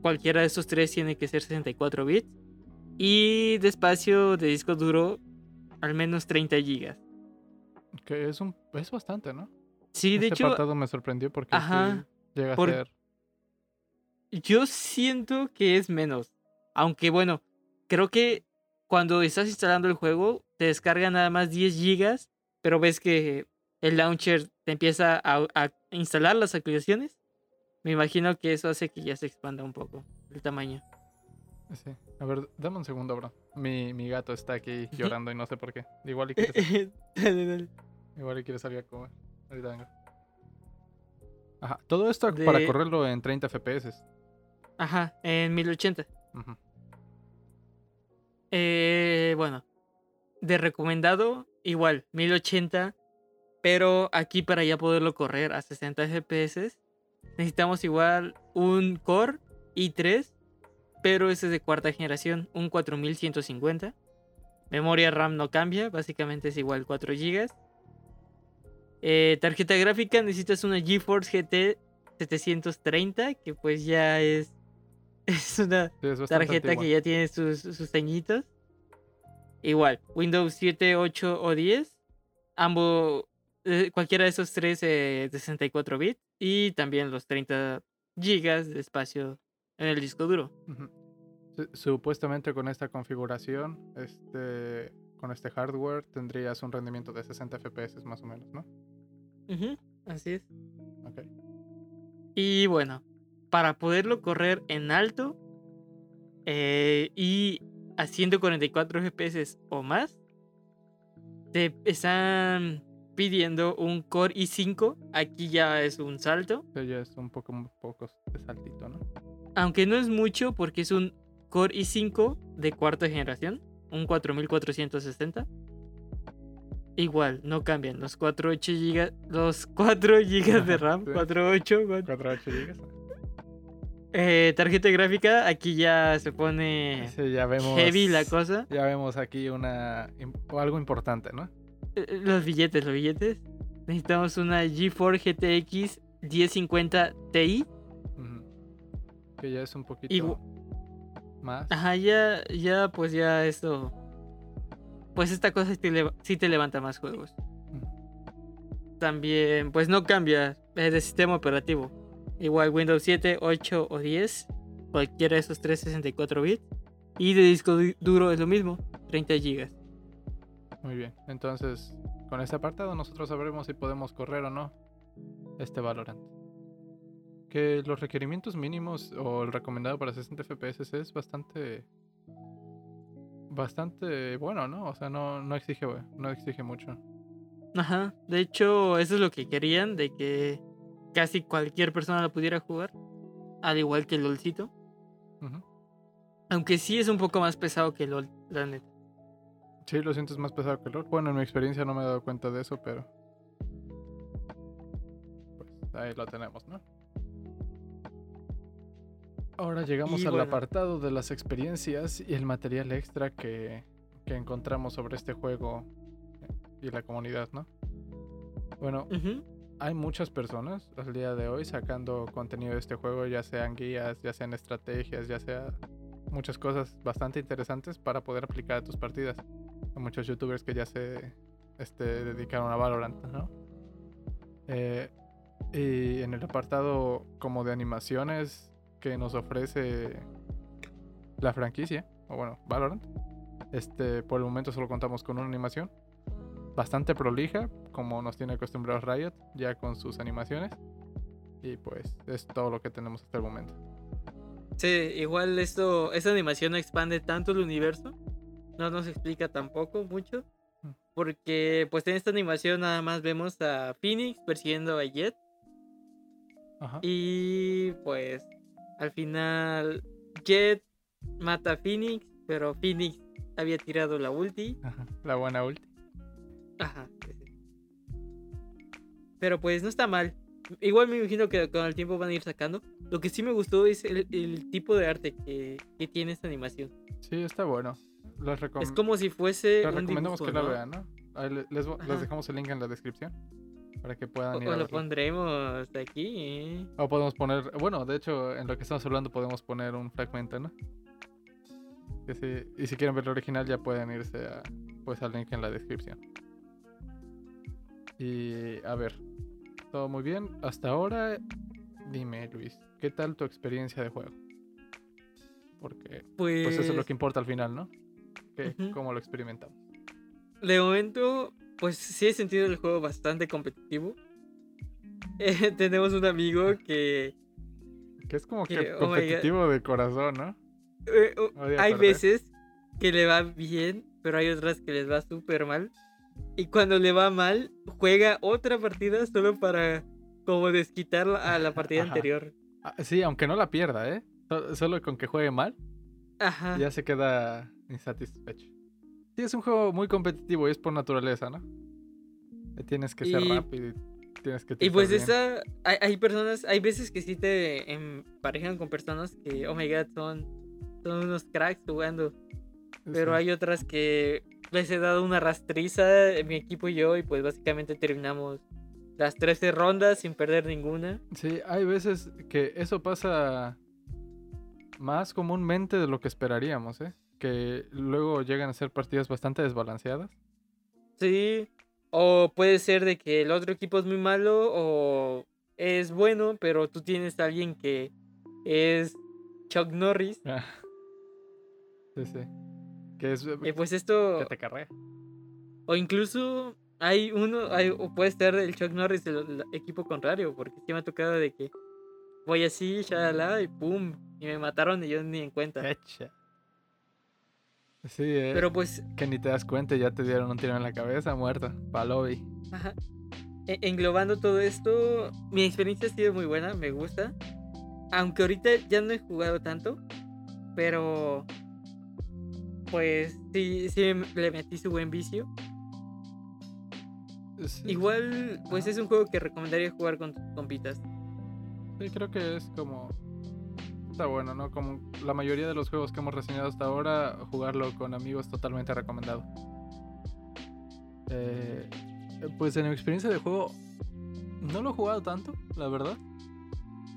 B: Cualquiera de estos tres tiene que ser 64 bits. Y de espacio de disco duro, al menos 30 GB.
A: Que es un es bastante, ¿no?
B: Sí, de
A: Ese
B: hecho,
A: apartado me sorprendió porque sí
B: Ajá,
A: llega
B: por-
A: a ser.
B: Yo siento que es menos. Aunque bueno, creo que cuando estás instalando el juego, te descarga nada más 10 gigas, pero ves que el launcher te empieza a, a instalar las actualizaciones. Me imagino que eso hace que ya se expanda un poco el tamaño.
A: Sí. A ver, dame un segundo, bro. Mi, mi gato está aquí llorando y no sé por qué. Igual y quiere, sal-
B: Dale, dale.
A: igual y quiere salir a comer. Ahorita vengo. Ajá. Todo esto para
B: De-
A: correrlo en 30 FPS.
B: Ajá, en 1080.
A: Ujú.
B: Eh, bueno, de recomendado, igual, 1080. Pero aquí para ya poderlo correr a 60 FPS necesitamos igual un Core i3, pero ese es de cuarta generación, un 4150. Memoria RAM no cambia, básicamente es igual 4 GB. Eh, tarjeta gráfica necesitas una GeForce GT 730, que pues ya es, es una
A: Sí, es bastante
B: tarjeta
A: antigua.
B: que ya tiene sus, sus. Igual, Windows 7, 8 o 10. Ambos, eh, cualquiera de esos tres eh, de 64 bits. Y también los 30 gigas de espacio en el disco duro.
A: Supuestamente con esta configuración, este, con este hardware, tendrías un rendimiento de 60 FPS más o menos, ¿no?
B: Así es.
A: Ok.
B: Y bueno, para poderlo correr en alto eh, y a 144 FPS o más, te están pidiendo un Core i5. Aquí ya es un salto.
A: Ya es un poco, un poco de saltito, ¿no?
B: Aunque no es mucho porque es un Core i5 de cuarta generación. Un 4460. Igual, no cambian. Los 4, 8 GB, los 4 GB de RAM.
A: Sí.
B: 4, 8,
A: 4 8 GB.
B: Eh, tarjeta gráfica, aquí ya se pone
A: Sí, ya vemos.
B: heavy la cosa.
A: Ya vemos aquí una o algo importante, ¿no?
B: Eh, eh, Los billetes, los billetes. Necesitamos una GeForce GTX 1050 Ti.
A: Que ya es un poquito
B: Igu-
A: más.
B: Ajá, ya, ya, pues ya esto. Pues esta cosa sí te, leva- sí te levanta más juegos.
A: Ujú.
B: También, pues no cambia eh, de sistema operativo. Igual Windows 7, 8 o 10. Cualquiera de esos 364 bits. Y de disco du- duro es lo mismo, 30 GB.
A: Muy bien. Entonces, con este apartado nosotros sabremos si podemos correr o no este Valorant. Que los requerimientos mínimos o el recomendado para 60 FPS es bastante bastante bueno, ¿no? O sea, no, no exige no exige mucho.
B: Ajá, de hecho, eso es lo que querían, de que casi cualquier persona lo pudiera jugar, al igual que el LOLcito.
A: Ujú.
B: Aunque sí es un poco más pesado que LOL, la neta.
A: Sí, lo sientes más pesado que el LoL. Bueno, en mi experiencia no me he dado cuenta de eso, pero pues ahí lo tenemos, ¿no? Ahora llegamos
B: Y
A: al
B: bueno.
A: apartado de las experiencias y el material extra que, que encontramos sobre este juego y la comunidad, ¿no? Bueno, hay muchas personas al día de hoy sacando contenido de este juego, ya sean guías, ya sean estrategias, ya sea muchas cosas bastante interesantes para poder aplicar a tus partidas. Hay muchos youtubers que ya se este, dedicaron a Valorant, ¿no? Eh, y en el apartado como de animaciones que nos ofrece la franquicia, o bueno, Valorant, este, por el momento solo contamos con una animación bastante prolija, como nos tiene acostumbrados Riot, ya con sus animaciones. Y pues es todo lo que tenemos hasta el momento.
B: Sí, igual esto, esta animación no expande tanto el universo. No nos explica tampoco mucho.
A: Mm.
B: Porque pues en esta animación nada más vemos a Phoenix persiguiendo a Jet.
A: Ajá.
B: Y pues al final Jet mata a Phoenix, pero Phoenix había tirado la ulti.
A: Ajá, La buena ulti.
B: Ajá. Pero pues no está mal. Igual me imagino que con el tiempo van a ir sacando. Lo que sí me gustó es el, el tipo de arte que, que tiene esta animación.
A: Sí, está bueno.
B: Es como si fuese
A: les
B: un
A: recomendamos
B: dibujo,
A: que la vean, ¿no? Les, dejamos el link en la descripción para que
B: O,
A: puedan ir
B: o
A: a
B: lo
A: verlo.
B: pondremos aquí. ¿eh?
A: O podemos poner, bueno, de hecho, en lo que estamos hablando podemos poner un fragmento, ¿no? Que sí- y si quieren ver el original ya pueden irse a, pues, al link en la descripción. Y a ver, todo muy bien. Hasta ahora, dime Luis, ¿qué tal tu experiencia de juego? Porque
B: Pues,
A: pues eso es lo que importa al final, ¿no? Que. ¿Cómo lo experimentamos?
B: de momento, pues sí he sentido el juego bastante competitivo. Eh, tenemos un amigo que
A: Que es como que
B: Que, oh
A: competitivo de corazón, ¿no?
B: eh,
A: Odia
B: hay
A: perder.
B: veces que le va bien, pero hay otras que les va súper mal. Y cuando le va mal, juega otra partida solo para como desquitar a la partida
A: Ajá.
B: anterior.
A: Ah, sí, aunque no la pierda, ¿eh? So- Solo con que juegue mal,
B: Ajá.
A: ya se queda insatisfecho. Sí, es un juego muy competitivo y es por naturaleza, ¿no? Eh, Tienes que ser
B: Y-
A: rápido y tienes que
B: Y pues
A: bien.
B: esa, hay, hay personas, hay veces que sí te emparejan con personas que, oh my god, son, son unos cracks jugando. Pero
A: Sí.
B: hay otras que les he dado una rastriza, mi equipo y yo, y pues básicamente terminamos las 13 rondas sin perder ninguna.
A: Sí, hay veces que eso pasa más comúnmente de lo que esperaríamos, ¿eh? Que luego llegan a ser partidas bastante desbalanceadas.
B: Sí, o puede ser de que el otro equipo es muy malo o es bueno, pero tú tienes a alguien que es Chuck Norris.
A: Ah. Sí, sí. Que es
B: pues esto,
A: que te carrea.
B: o incluso hay uno, hay, o puede estar el Chuck Norris del equipo contrario, porque sí me ha tocado de que voy así, shalala, y pum, y me mataron y yo ni en cuenta.
A: Hecha. Sí, eh,
B: Pero pues
A: que ni te das cuenta ya te dieron un tiro en la cabeza, muerto. Palobi.
B: Ajá. E- Englobando todo esto, mi experiencia ha sido muy buena, me gusta. Aunque ahorita ya no he jugado tanto, pero pues sí, sí le metí su buen vicio.
A: Sí,
B: Igual, pues es un juego que recomendaría jugar con tus compitas.
A: Sí, creo que es como. Está bueno, ¿no? Como la mayoría de los juegos que hemos reseñado hasta ahora, jugarlo con amigos totalmente recomendado. Eh, pues en mi experiencia de juego, no lo he jugado tanto, la verdad.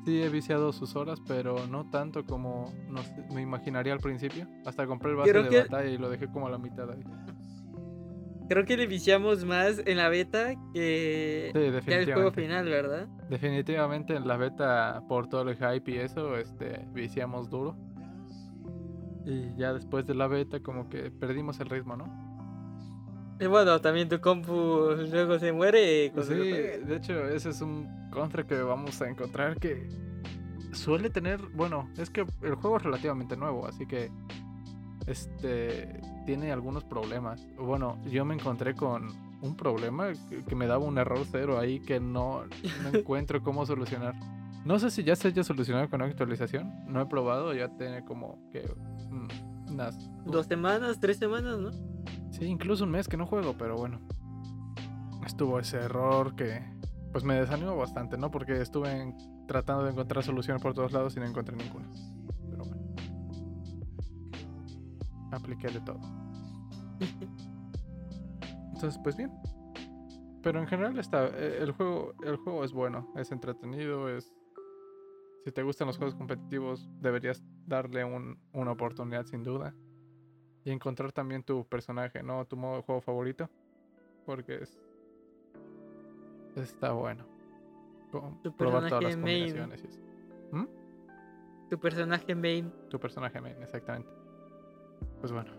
A: Sí he viciado sus horas, pero no tanto como no sé, me imaginaría al principio. Hasta compré el base de
B: que-
A: batalla y lo dejé como a la mitad ahí.
B: Creo que le viciamos más en la beta que
A: Sí,
B: el juego final, ¿verdad?
A: Definitivamente en la beta, por todo el hype y eso, este, viciamos duro. Y ya después de la beta, como que perdimos el ritmo, ¿no?
B: Y bueno, también tu compu luego se muere.
A: Sí, de hecho, ese es un contra que vamos a encontrar que suele tener. Bueno, es que el juego es relativamente nuevo, así que. Este. Tiene algunos problemas. Bueno, yo me encontré con un problema que, que me daba un error cero ahí que no, no encuentro cómo solucionar. No sé si ya se haya solucionado con una actualización. No he probado, ya tiene como que. mm, unas.
B: Dos semanas, tres semanas, ¿no?
A: Sí, incluso un mes que no juego, pero bueno. Estuvo ese error que pues me desanimó bastante, ¿no? Porque estuve en- tratando de encontrar soluciones por todos lados y no encontré ninguna. Apliqué de todo. Entonces, pues bien. Pero en general está eh, el juego el juego es bueno, es entretenido, es si te gustan los juegos competitivos, deberías darle un- una oportunidad sin duda y encontrar también tu personaje, ¿no? Tu modo de juego favorito. Porque es. Está bueno.
B: Tu
A: Probar todas las
B: main.
A: combinaciones y eso.
B: Tu personaje main.
A: Tu personaje main, exactamente. Pues bueno.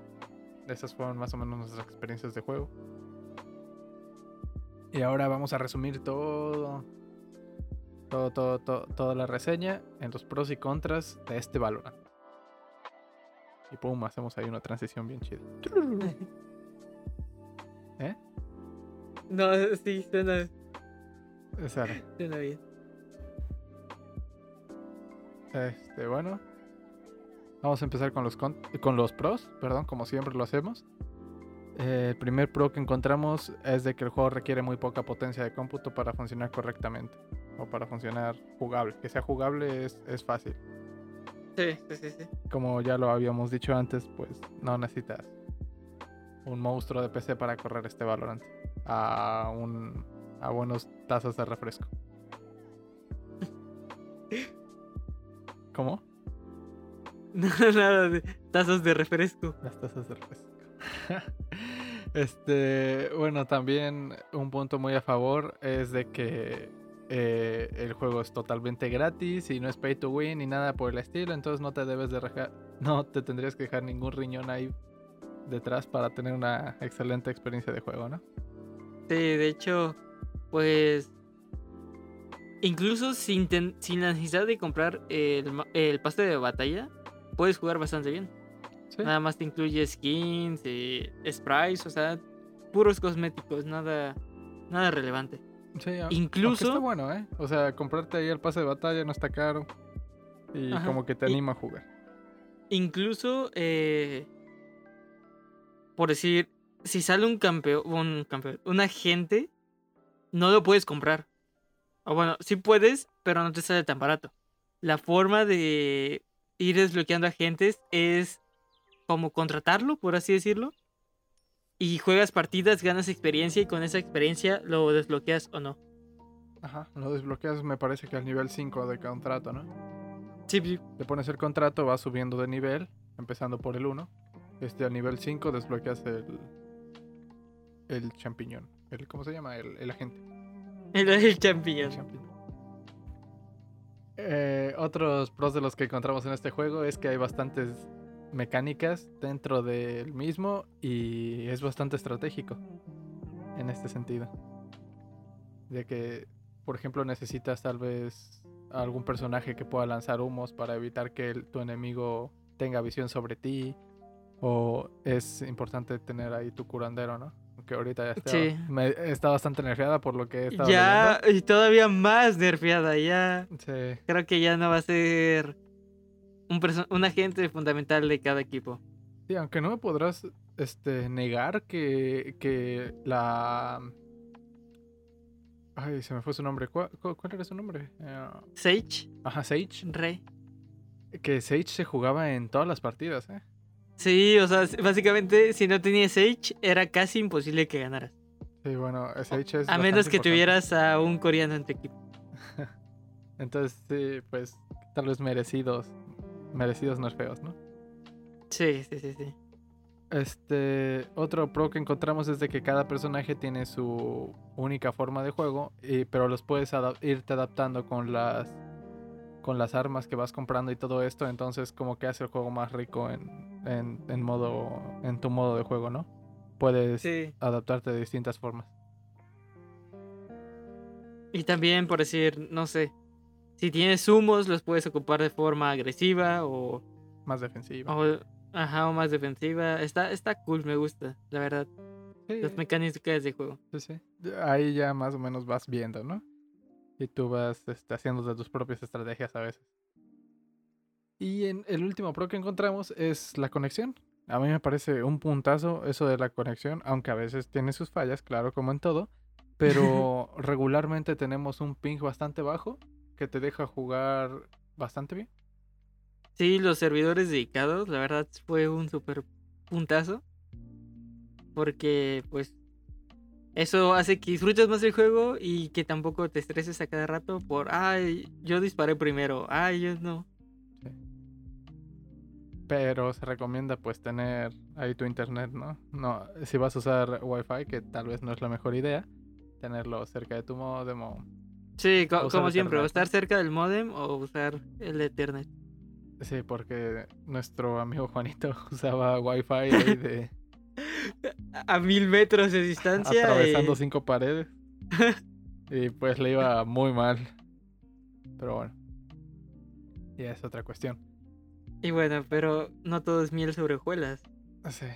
A: Esas fueron más o menos nuestras experiencias de juego. Y ahora vamos a resumir todo. Todo, todo, todo, toda la reseña en los pros y contras de este Valorant. Y pum, hacemos ahí una transición bien chida. ¿Eh?
B: No, sí, suena, suena bien.
A: Este, bueno. Vamos a empezar con los, con, con los pros, perdón, como siempre lo hacemos. Eh, el primer pro que encontramos es de que el juego requiere muy poca potencia de cómputo para funcionar correctamente. O para funcionar jugable. Que sea jugable es, es fácil.
B: Sí, sí, sí, sí.
A: Como ya lo habíamos dicho antes, pues no necesitas un monstruo de PC para correr este Valorant. A, un, a buenos tazas de refresco. ¿Cómo?
B: No, nada de tazos de refresco.
A: Las tazas de refresco. este, bueno, también un punto muy a favor es de que eh, el juego es totalmente gratis y no es pay to win ni nada por el estilo, entonces no te debes de dejar, no te tendrías que dejar ningún riñón ahí detrás para tener una excelente experiencia de juego, ¿no?
B: Sí, de hecho, pues. Incluso sin, ten- sin la necesidad de comprar el, el pase de batalla, puedes jugar bastante bien.
A: Sí,
B: Nada más te incluye skins, y sprites, o sea, puros cosméticos, nada, nada relevante.
A: sí,
B: incluso-
A: está bueno, ¿eh? O sea, comprarte ahí el pase de batalla no está caro y
B: Ajá,
A: como que te
B: y-
A: anima a jugar.
B: Incluso, eh, por decir, si sale un campeón, un campeón, un agente no lo puedes comprar. O bueno, sí puedes, pero no te sale tan barato. La forma de ir desbloqueando agentes es como contratarlo, por así decirlo. Y juegas partidas, ganas experiencia y con esa experiencia lo desbloqueas o no.
A: Ajá, lo desbloqueas me parece que al nivel 5 de contrato, ¿no?
B: Sí, sí.
A: Le pones el contrato, va subiendo de nivel, empezando por el 1. Este, al nivel 5 desbloqueas el. El champiñón. El, ¿Cómo se llama? El, el agente.
B: El, el champiñón.
A: El champiñón. Eh, otros pros de los que encontramos en este juego es que hay bastantes mecánicas dentro del mismo y es bastante estratégico en este sentido. De que, por ejemplo, necesitas tal vez algún personaje que pueda lanzar humos para evitar que tu enemigo tenga visión sobre ti. O es importante tener ahí tu curandero, ¿no? Que ahorita ya está,
B: Sí.
A: me- está bastante nerfeada por lo que he estado
B: Ya, y todavía más nerfeada, ya.
A: Sí.
B: Creo que ya no va a ser un, un agente fundamental de cada equipo.
A: Sí, aunque no me podrás este, negar que, que la... Ay, se me fue su nombre. ¿Cuál, era su nombre? Eh,
B: Sage,
A: ajá, Sage.
B: Rey.
A: Que Sage se jugaba en todas las partidas, ¿eh?
B: Sí, o sea, básicamente si no tenías Sage era casi imposible que ganaras.
A: Sí, bueno, Sage es...
B: A menos que
A: importante.
B: tuvieras a un coreano en tu equipo.
A: Entonces, sí, pues tal vez merecidos. Merecidos nerfeos, ¿no?
B: Sí, sí, sí, sí.
A: Este, otro pro que encontramos es de que cada personaje tiene su única forma de juego, y, pero los puedes irte adaptando con las con las armas que vas comprando y todo esto, entonces como que hace el juego más rico en, en, en modo en tu modo de juego, ¿no? Puedes
B: Sí.
A: adaptarte de distintas formas.
B: Y también, por decir, no sé, si tienes humos, los puedes ocupar de forma agresiva o,
A: Más defensiva.
B: o, ajá, o más defensiva. Está, está cool, me gusta, la verdad.
A: Sí,
B: Las mecánicas de juego.
A: sí, sí. Ahí ya más o menos vas viendo, ¿no? Y tú vas este, haciendo de tus propias estrategias a veces. Y en el último pro que encontramos es la conexión. A mí me parece un puntazo eso de la conexión, aunque a veces tiene sus fallas, claro, como en todo. Pero regularmente tenemos un ping bastante bajo que te deja jugar bastante bien.
B: Sí, los servidores dedicados, la verdad fue un super puntazo. Porque, pues, eso hace que disfrutes más el juego y que tampoco te estreses a cada rato por, ay, yo disparé primero, ay, yo no.
A: Pero se recomienda pues tener ahí tu internet, ¿no? No, si vas a usar Wi-Fi, que tal vez no es la mejor idea, tenerlo cerca de tu modem o...
B: Sí, co- como siempre, o estar cerca del modem o usar el Ethernet.
A: Sí, porque nuestro amigo Juanito usaba Wi-Fi ahí de
B: A mil metros de distancia.
A: atravesando cinco paredes. y pues le iba muy mal. Pero bueno. Ya es otra cuestión.
B: Y bueno, pero no todo es miel sobre hojuelas.
A: Sí.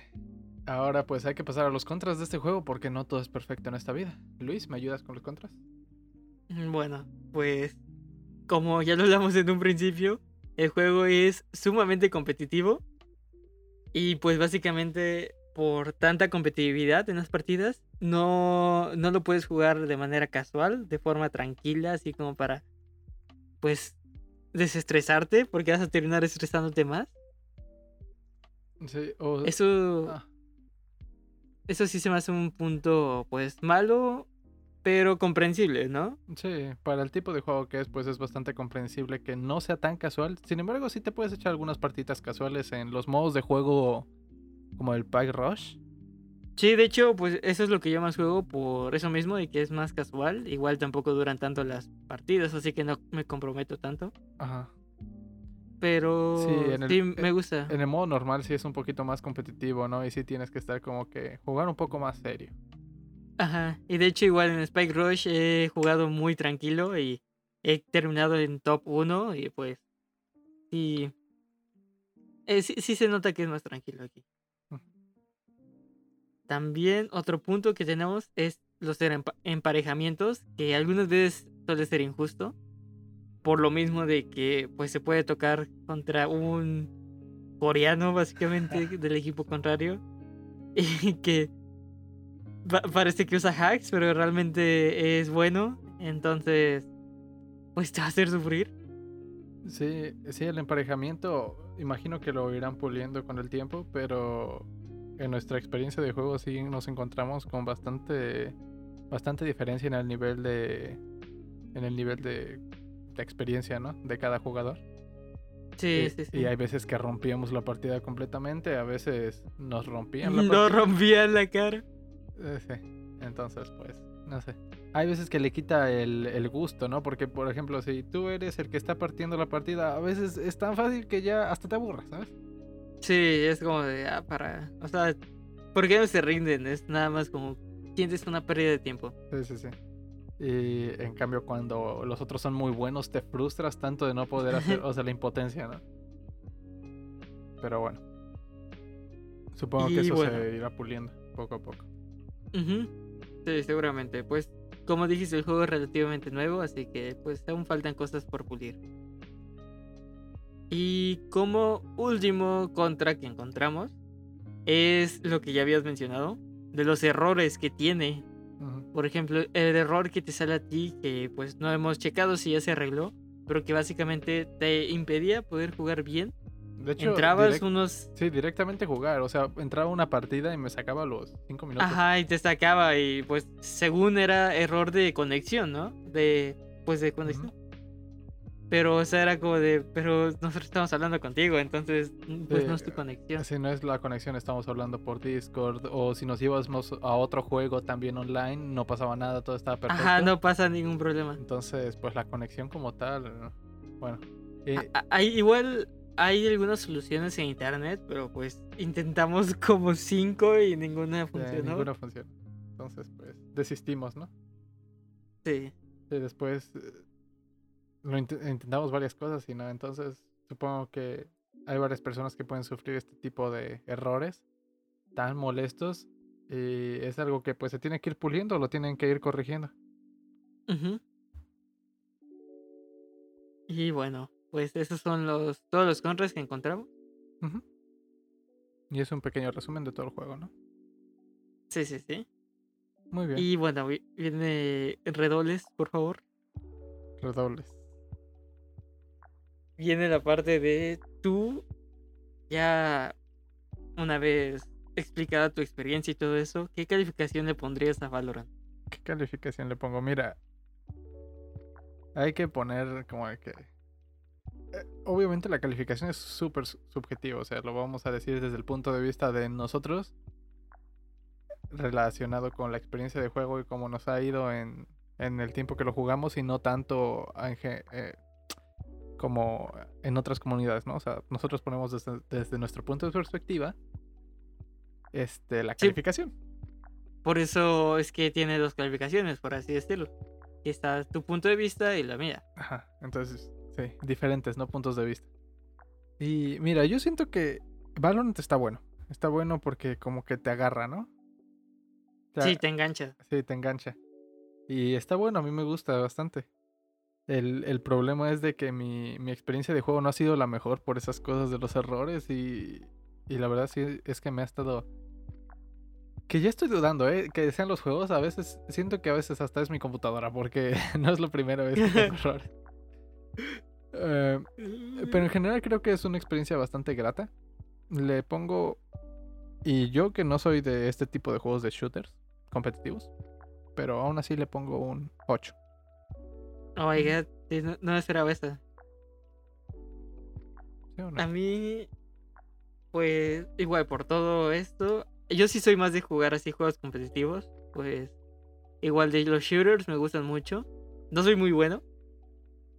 A: Ahora pues hay que pasar a los contras de este juego porque no todo es perfecto en esta vida. Luis, ¿me ayudas con los contras?
B: Mm, Bueno, pues como ya lo hablamos en un principio, el juego es sumamente competitivo y pues básicamente por tanta competitividad en las partidas no, no lo puedes jugar de manera casual, de forma tranquila, así como para pues desestresarte porque vas a terminar estresándote más.
A: Sí, o...
B: Eso,
A: Ah,
B: eso sí se me hace un punto pues malo, pero comprensible, ¿no?
A: sí, para el tipo de juego que es, pues es bastante comprensible que no sea tan casual. Sin embargo, sí te puedes echar algunas partitas casuales en los modos de juego como el Pack Rush.
B: Sí, de hecho, pues eso es lo que yo más juego por eso mismo, de que es más casual. Igual tampoco duran tanto las partidas, así que no me comprometo tanto.
A: Ajá.
B: Pero
A: Sí, el-
B: me gusta.
A: En el modo normal sí es un poquito más competitivo, ¿no? Y sí tienes que estar como que jugar un poco más serio.
B: Ajá. Y de hecho, igual en Spike Rush he jugado muy tranquilo y he terminado en top 1 y pues sí, eh, sí, sí se nota que es más tranquilo aquí. También otro punto que tenemos es los empa- emparejamientos, que algunas veces suele ser injusto. Por lo mismo de que pues se puede tocar contra un coreano básicamente del equipo contrario. Y que pa- parece que usa hacks, pero realmente es bueno. Entonces, pues te va a hacer sufrir.
A: Sí, sí, el emparejamiento, imagino que lo irán puliendo con el tiempo, pero en nuestra experiencia de juego sí nos encontramos con bastante, bastante diferencia en el nivel de, en el nivel de, de experiencia, ¿no? De cada jugador.
B: Sí,
A: y,
B: sí, sí.
A: y hay veces que rompíamos la partida completamente, a veces nos rompían la partida.
B: rompía en la cara.
A: Eh, sí. Entonces, pues, no sé. Hay veces que le quita el, el gusto, ¿no? Porque, por ejemplo, si tú eres el que está partiendo la partida, a veces es tan fácil que ya hasta te aburras, ¿sabes?
B: Sí, es como de, ah, para. O sea, ¿por qué no se rinden? Es nada más como, sientes una pérdida de tiempo.
A: Sí, sí, sí. Y en cambio, cuando los otros son muy buenos, te frustras tanto de no poder hacer, o sea, la impotencia, ¿no? Pero bueno. Supongo que eso
B: bueno.
A: se irá puliendo poco a poco.
B: Ujú. Sí, seguramente. Pues, como dijiste, el juego es relativamente nuevo, así que pues aún faltan cosas por pulir. Y como último contra que encontramos, es lo que ya habías mencionado, de los errores que tiene. Por ejemplo, el error que te sale a ti, que pues no hemos checado si ya se arregló, pero que básicamente te impedía poder jugar bien.
A: De hecho,
B: Entrabas unos
A: sí, directamente jugar. O sea, entraba una partida y me sacaba los 5 minutos.
B: Ajá, y te sacaba y pues según era error de conexión, ¿no? De pues de conexión. Pero o sea, era como de, pero nosotros estamos hablando contigo, entonces mm, pues no es tu
A: Sí,
B: conexión.
A: Si no es la conexión, estamos hablando por Discord. O si nos íbamos a otro juego también online, no pasaba nada, todo estaba perfecto.
B: Ajá, no pasa ningún problema.
A: Entonces, pues la conexión como tal, ¿no? bueno. eh,
B: hay, igual hay algunas soluciones en internet, pero pues intentamos como cinco y ninguna
A: eh,
B: funcionó.
A: ninguna funciona. Entonces, pues desistimos, ¿no?
B: Sí.
A: Y después eh, lo int- intentamos varias cosas y no. Entonces, supongo que hay varias personas que pueden sufrir este tipo de errores tan molestos. Y es algo que pues se tiene que ir puliendo, lo tienen que ir corrigiendo.
B: Y bueno, pues esos son los todos los contras que encontramos.
A: Y es un pequeño resumen de todo el juego, ¿no?
B: Sí, sí, sí.
A: Muy bien.
B: Y bueno, vi- viene redobles, por favor.
A: Redobles.
B: Viene la parte de tú, ya una vez explicada tu experiencia y todo eso, ¿qué calificación le pondrías a Valorant?
A: ¿Qué calificación le pongo? Mira, hay que poner como que... eh, obviamente la calificación es súper su- subjetiva, o sea, lo vamos a decir desde el punto de vista de nosotros, relacionado con la experiencia de juego y cómo nos ha ido en, en el tiempo que lo jugamos y no tanto eh, como en otras comunidades, ¿no? O sea, nosotros ponemos desde, desde nuestro punto de perspectiva este, la
B: Sí.
A: calificación.
B: Por eso es que tiene dos calificaciones, por así decirlo. Y está tu punto de vista y la mía.
A: Ajá, entonces, sí, diferentes, ¿no? Puntos de vista. Y mira, yo siento que Valorant está bueno. Está bueno porque como que te agarra, ¿no? Te
B: Sí, te engancha.
A: sí, te engancha. Y está bueno, a mí me gusta bastante. El, el problema es de que mi, mi experiencia de juego no ha sido la mejor por esas cosas de los errores y, y la verdad sí es que me ha estado... Que ya estoy dudando, ¿eh? Que sean los juegos, a veces siento que a veces hasta es mi computadora porque no es la primera vez que tengo errores. Eh, pero en general creo que es una experiencia bastante grata. Le pongo... Y yo que no soy de este tipo de juegos de shooters competitivos, pero aún así le pongo un 8.
B: Oh my god, sí, no, no esperaba eso.
A: ¿Sí no?
B: A mí, pues, igual por todo esto, yo sí soy más de jugar así juegos competitivos. Pues, igual de los shooters me gustan mucho. No soy muy bueno.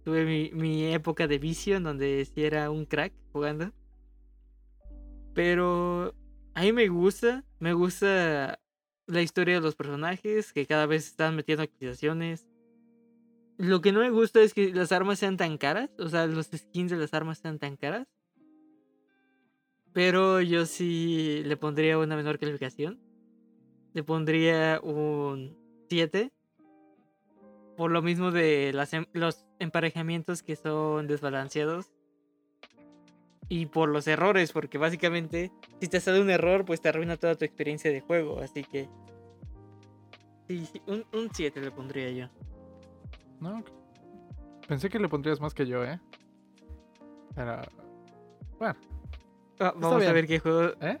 B: Tuve mi, mi época de vicio en donde sí era un crack jugando. Pero a mí me gusta, me gusta la historia de los personajes, que cada vez están metiendo actualizaciones. Lo que no me gusta es que las armas sean tan caras, o sea, los skins de las armas sean tan caras. Pero yo sí le pondría una menor calificación. Le pondría un 7. Por lo mismo de las em- los emparejamientos que son desbalanceados. Y por los errores, porque básicamente si te sale un error, pues te arruina toda tu experiencia de juego. Así que Sí, sí, un, un 7 le pondría yo.
A: No. Pensé que le pondrías más que yo, ¿eh? Pero. Bueno,
B: Va- vamos a ver qué juego.
A: ¿eh?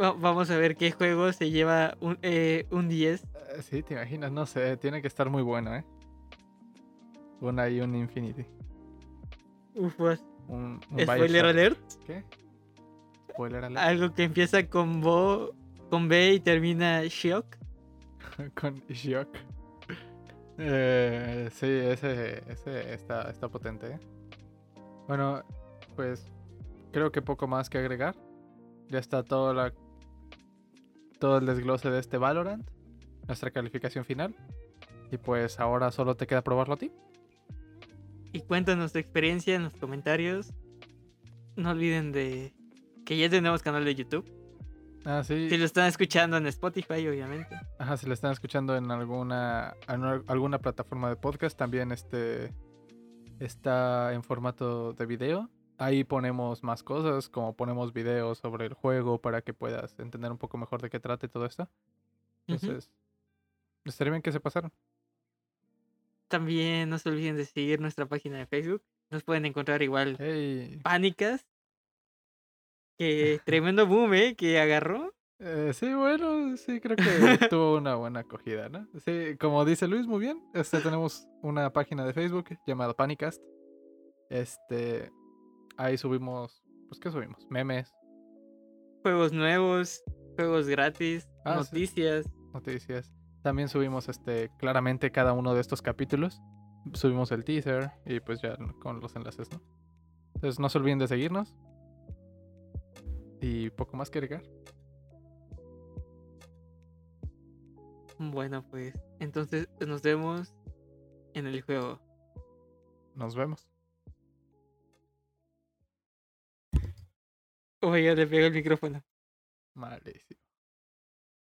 B: va- Vamos a ver qué juego se lleva un, eh, un 10.
A: Eh, Sí, te imaginas, no sé, tiene que estar muy bueno, ¿eh? Un ahí, un Infinity.
B: Uf, pues,
A: Un, un
B: Spoiler alert.
A: ¿Qué? Spoiler alert.
B: Algo que empieza con, Bo, con B y termina Shock.
A: Con Shiok. Eh, sí, ese, ese está, está potente, ¿eh? Bueno, pues creo que poco más que agregar. Ya está todo, la, todo el desglose de este Valorant. Nuestra calificación final. Y pues ahora solo te queda probarlo a ti.
B: Y cuéntanos tu experiencia en los comentarios. No olviden de que ya tenemos canal de YouTube.
A: Ah, sí.
B: Si lo están escuchando en Spotify, obviamente.
A: Ajá, si lo están escuchando en alguna, en alguna plataforma de podcast, también este está en formato de video. Ahí ponemos más cosas, como ponemos videos sobre el juego para que puedas entender un poco mejor de qué trata y todo esto. Entonces, estaría bien que se pasaran.
B: También no se olviden de seguir nuestra página de Facebook. Nos pueden encontrar igual
A: Hey.
B: Pánicas. Que tremendo boom, ¿eh? Que agarró.
A: Eh, sí, bueno, sí, creo que tuvo una buena acogida, ¿no? Sí, como dice Luis, muy bien. Este, tenemos una página de Facebook llamada Panicast. Este, ahí subimos, pues, ¿qué subimos? Memes,
B: Juegos nuevos, juegos gratis,
A: Ah, sí.
B: noticias.
A: noticias. También subimos, este, claramente cada uno de estos capítulos. Subimos el teaser y pues ya con los enlaces, ¿no? Entonces no se olviden de seguirnos. Y poco más que agregar.
B: Bueno, pues entonces nos vemos en el juego.
A: Nos vemos.
B: Oye, le pego el micrófono.
A: Malísimo.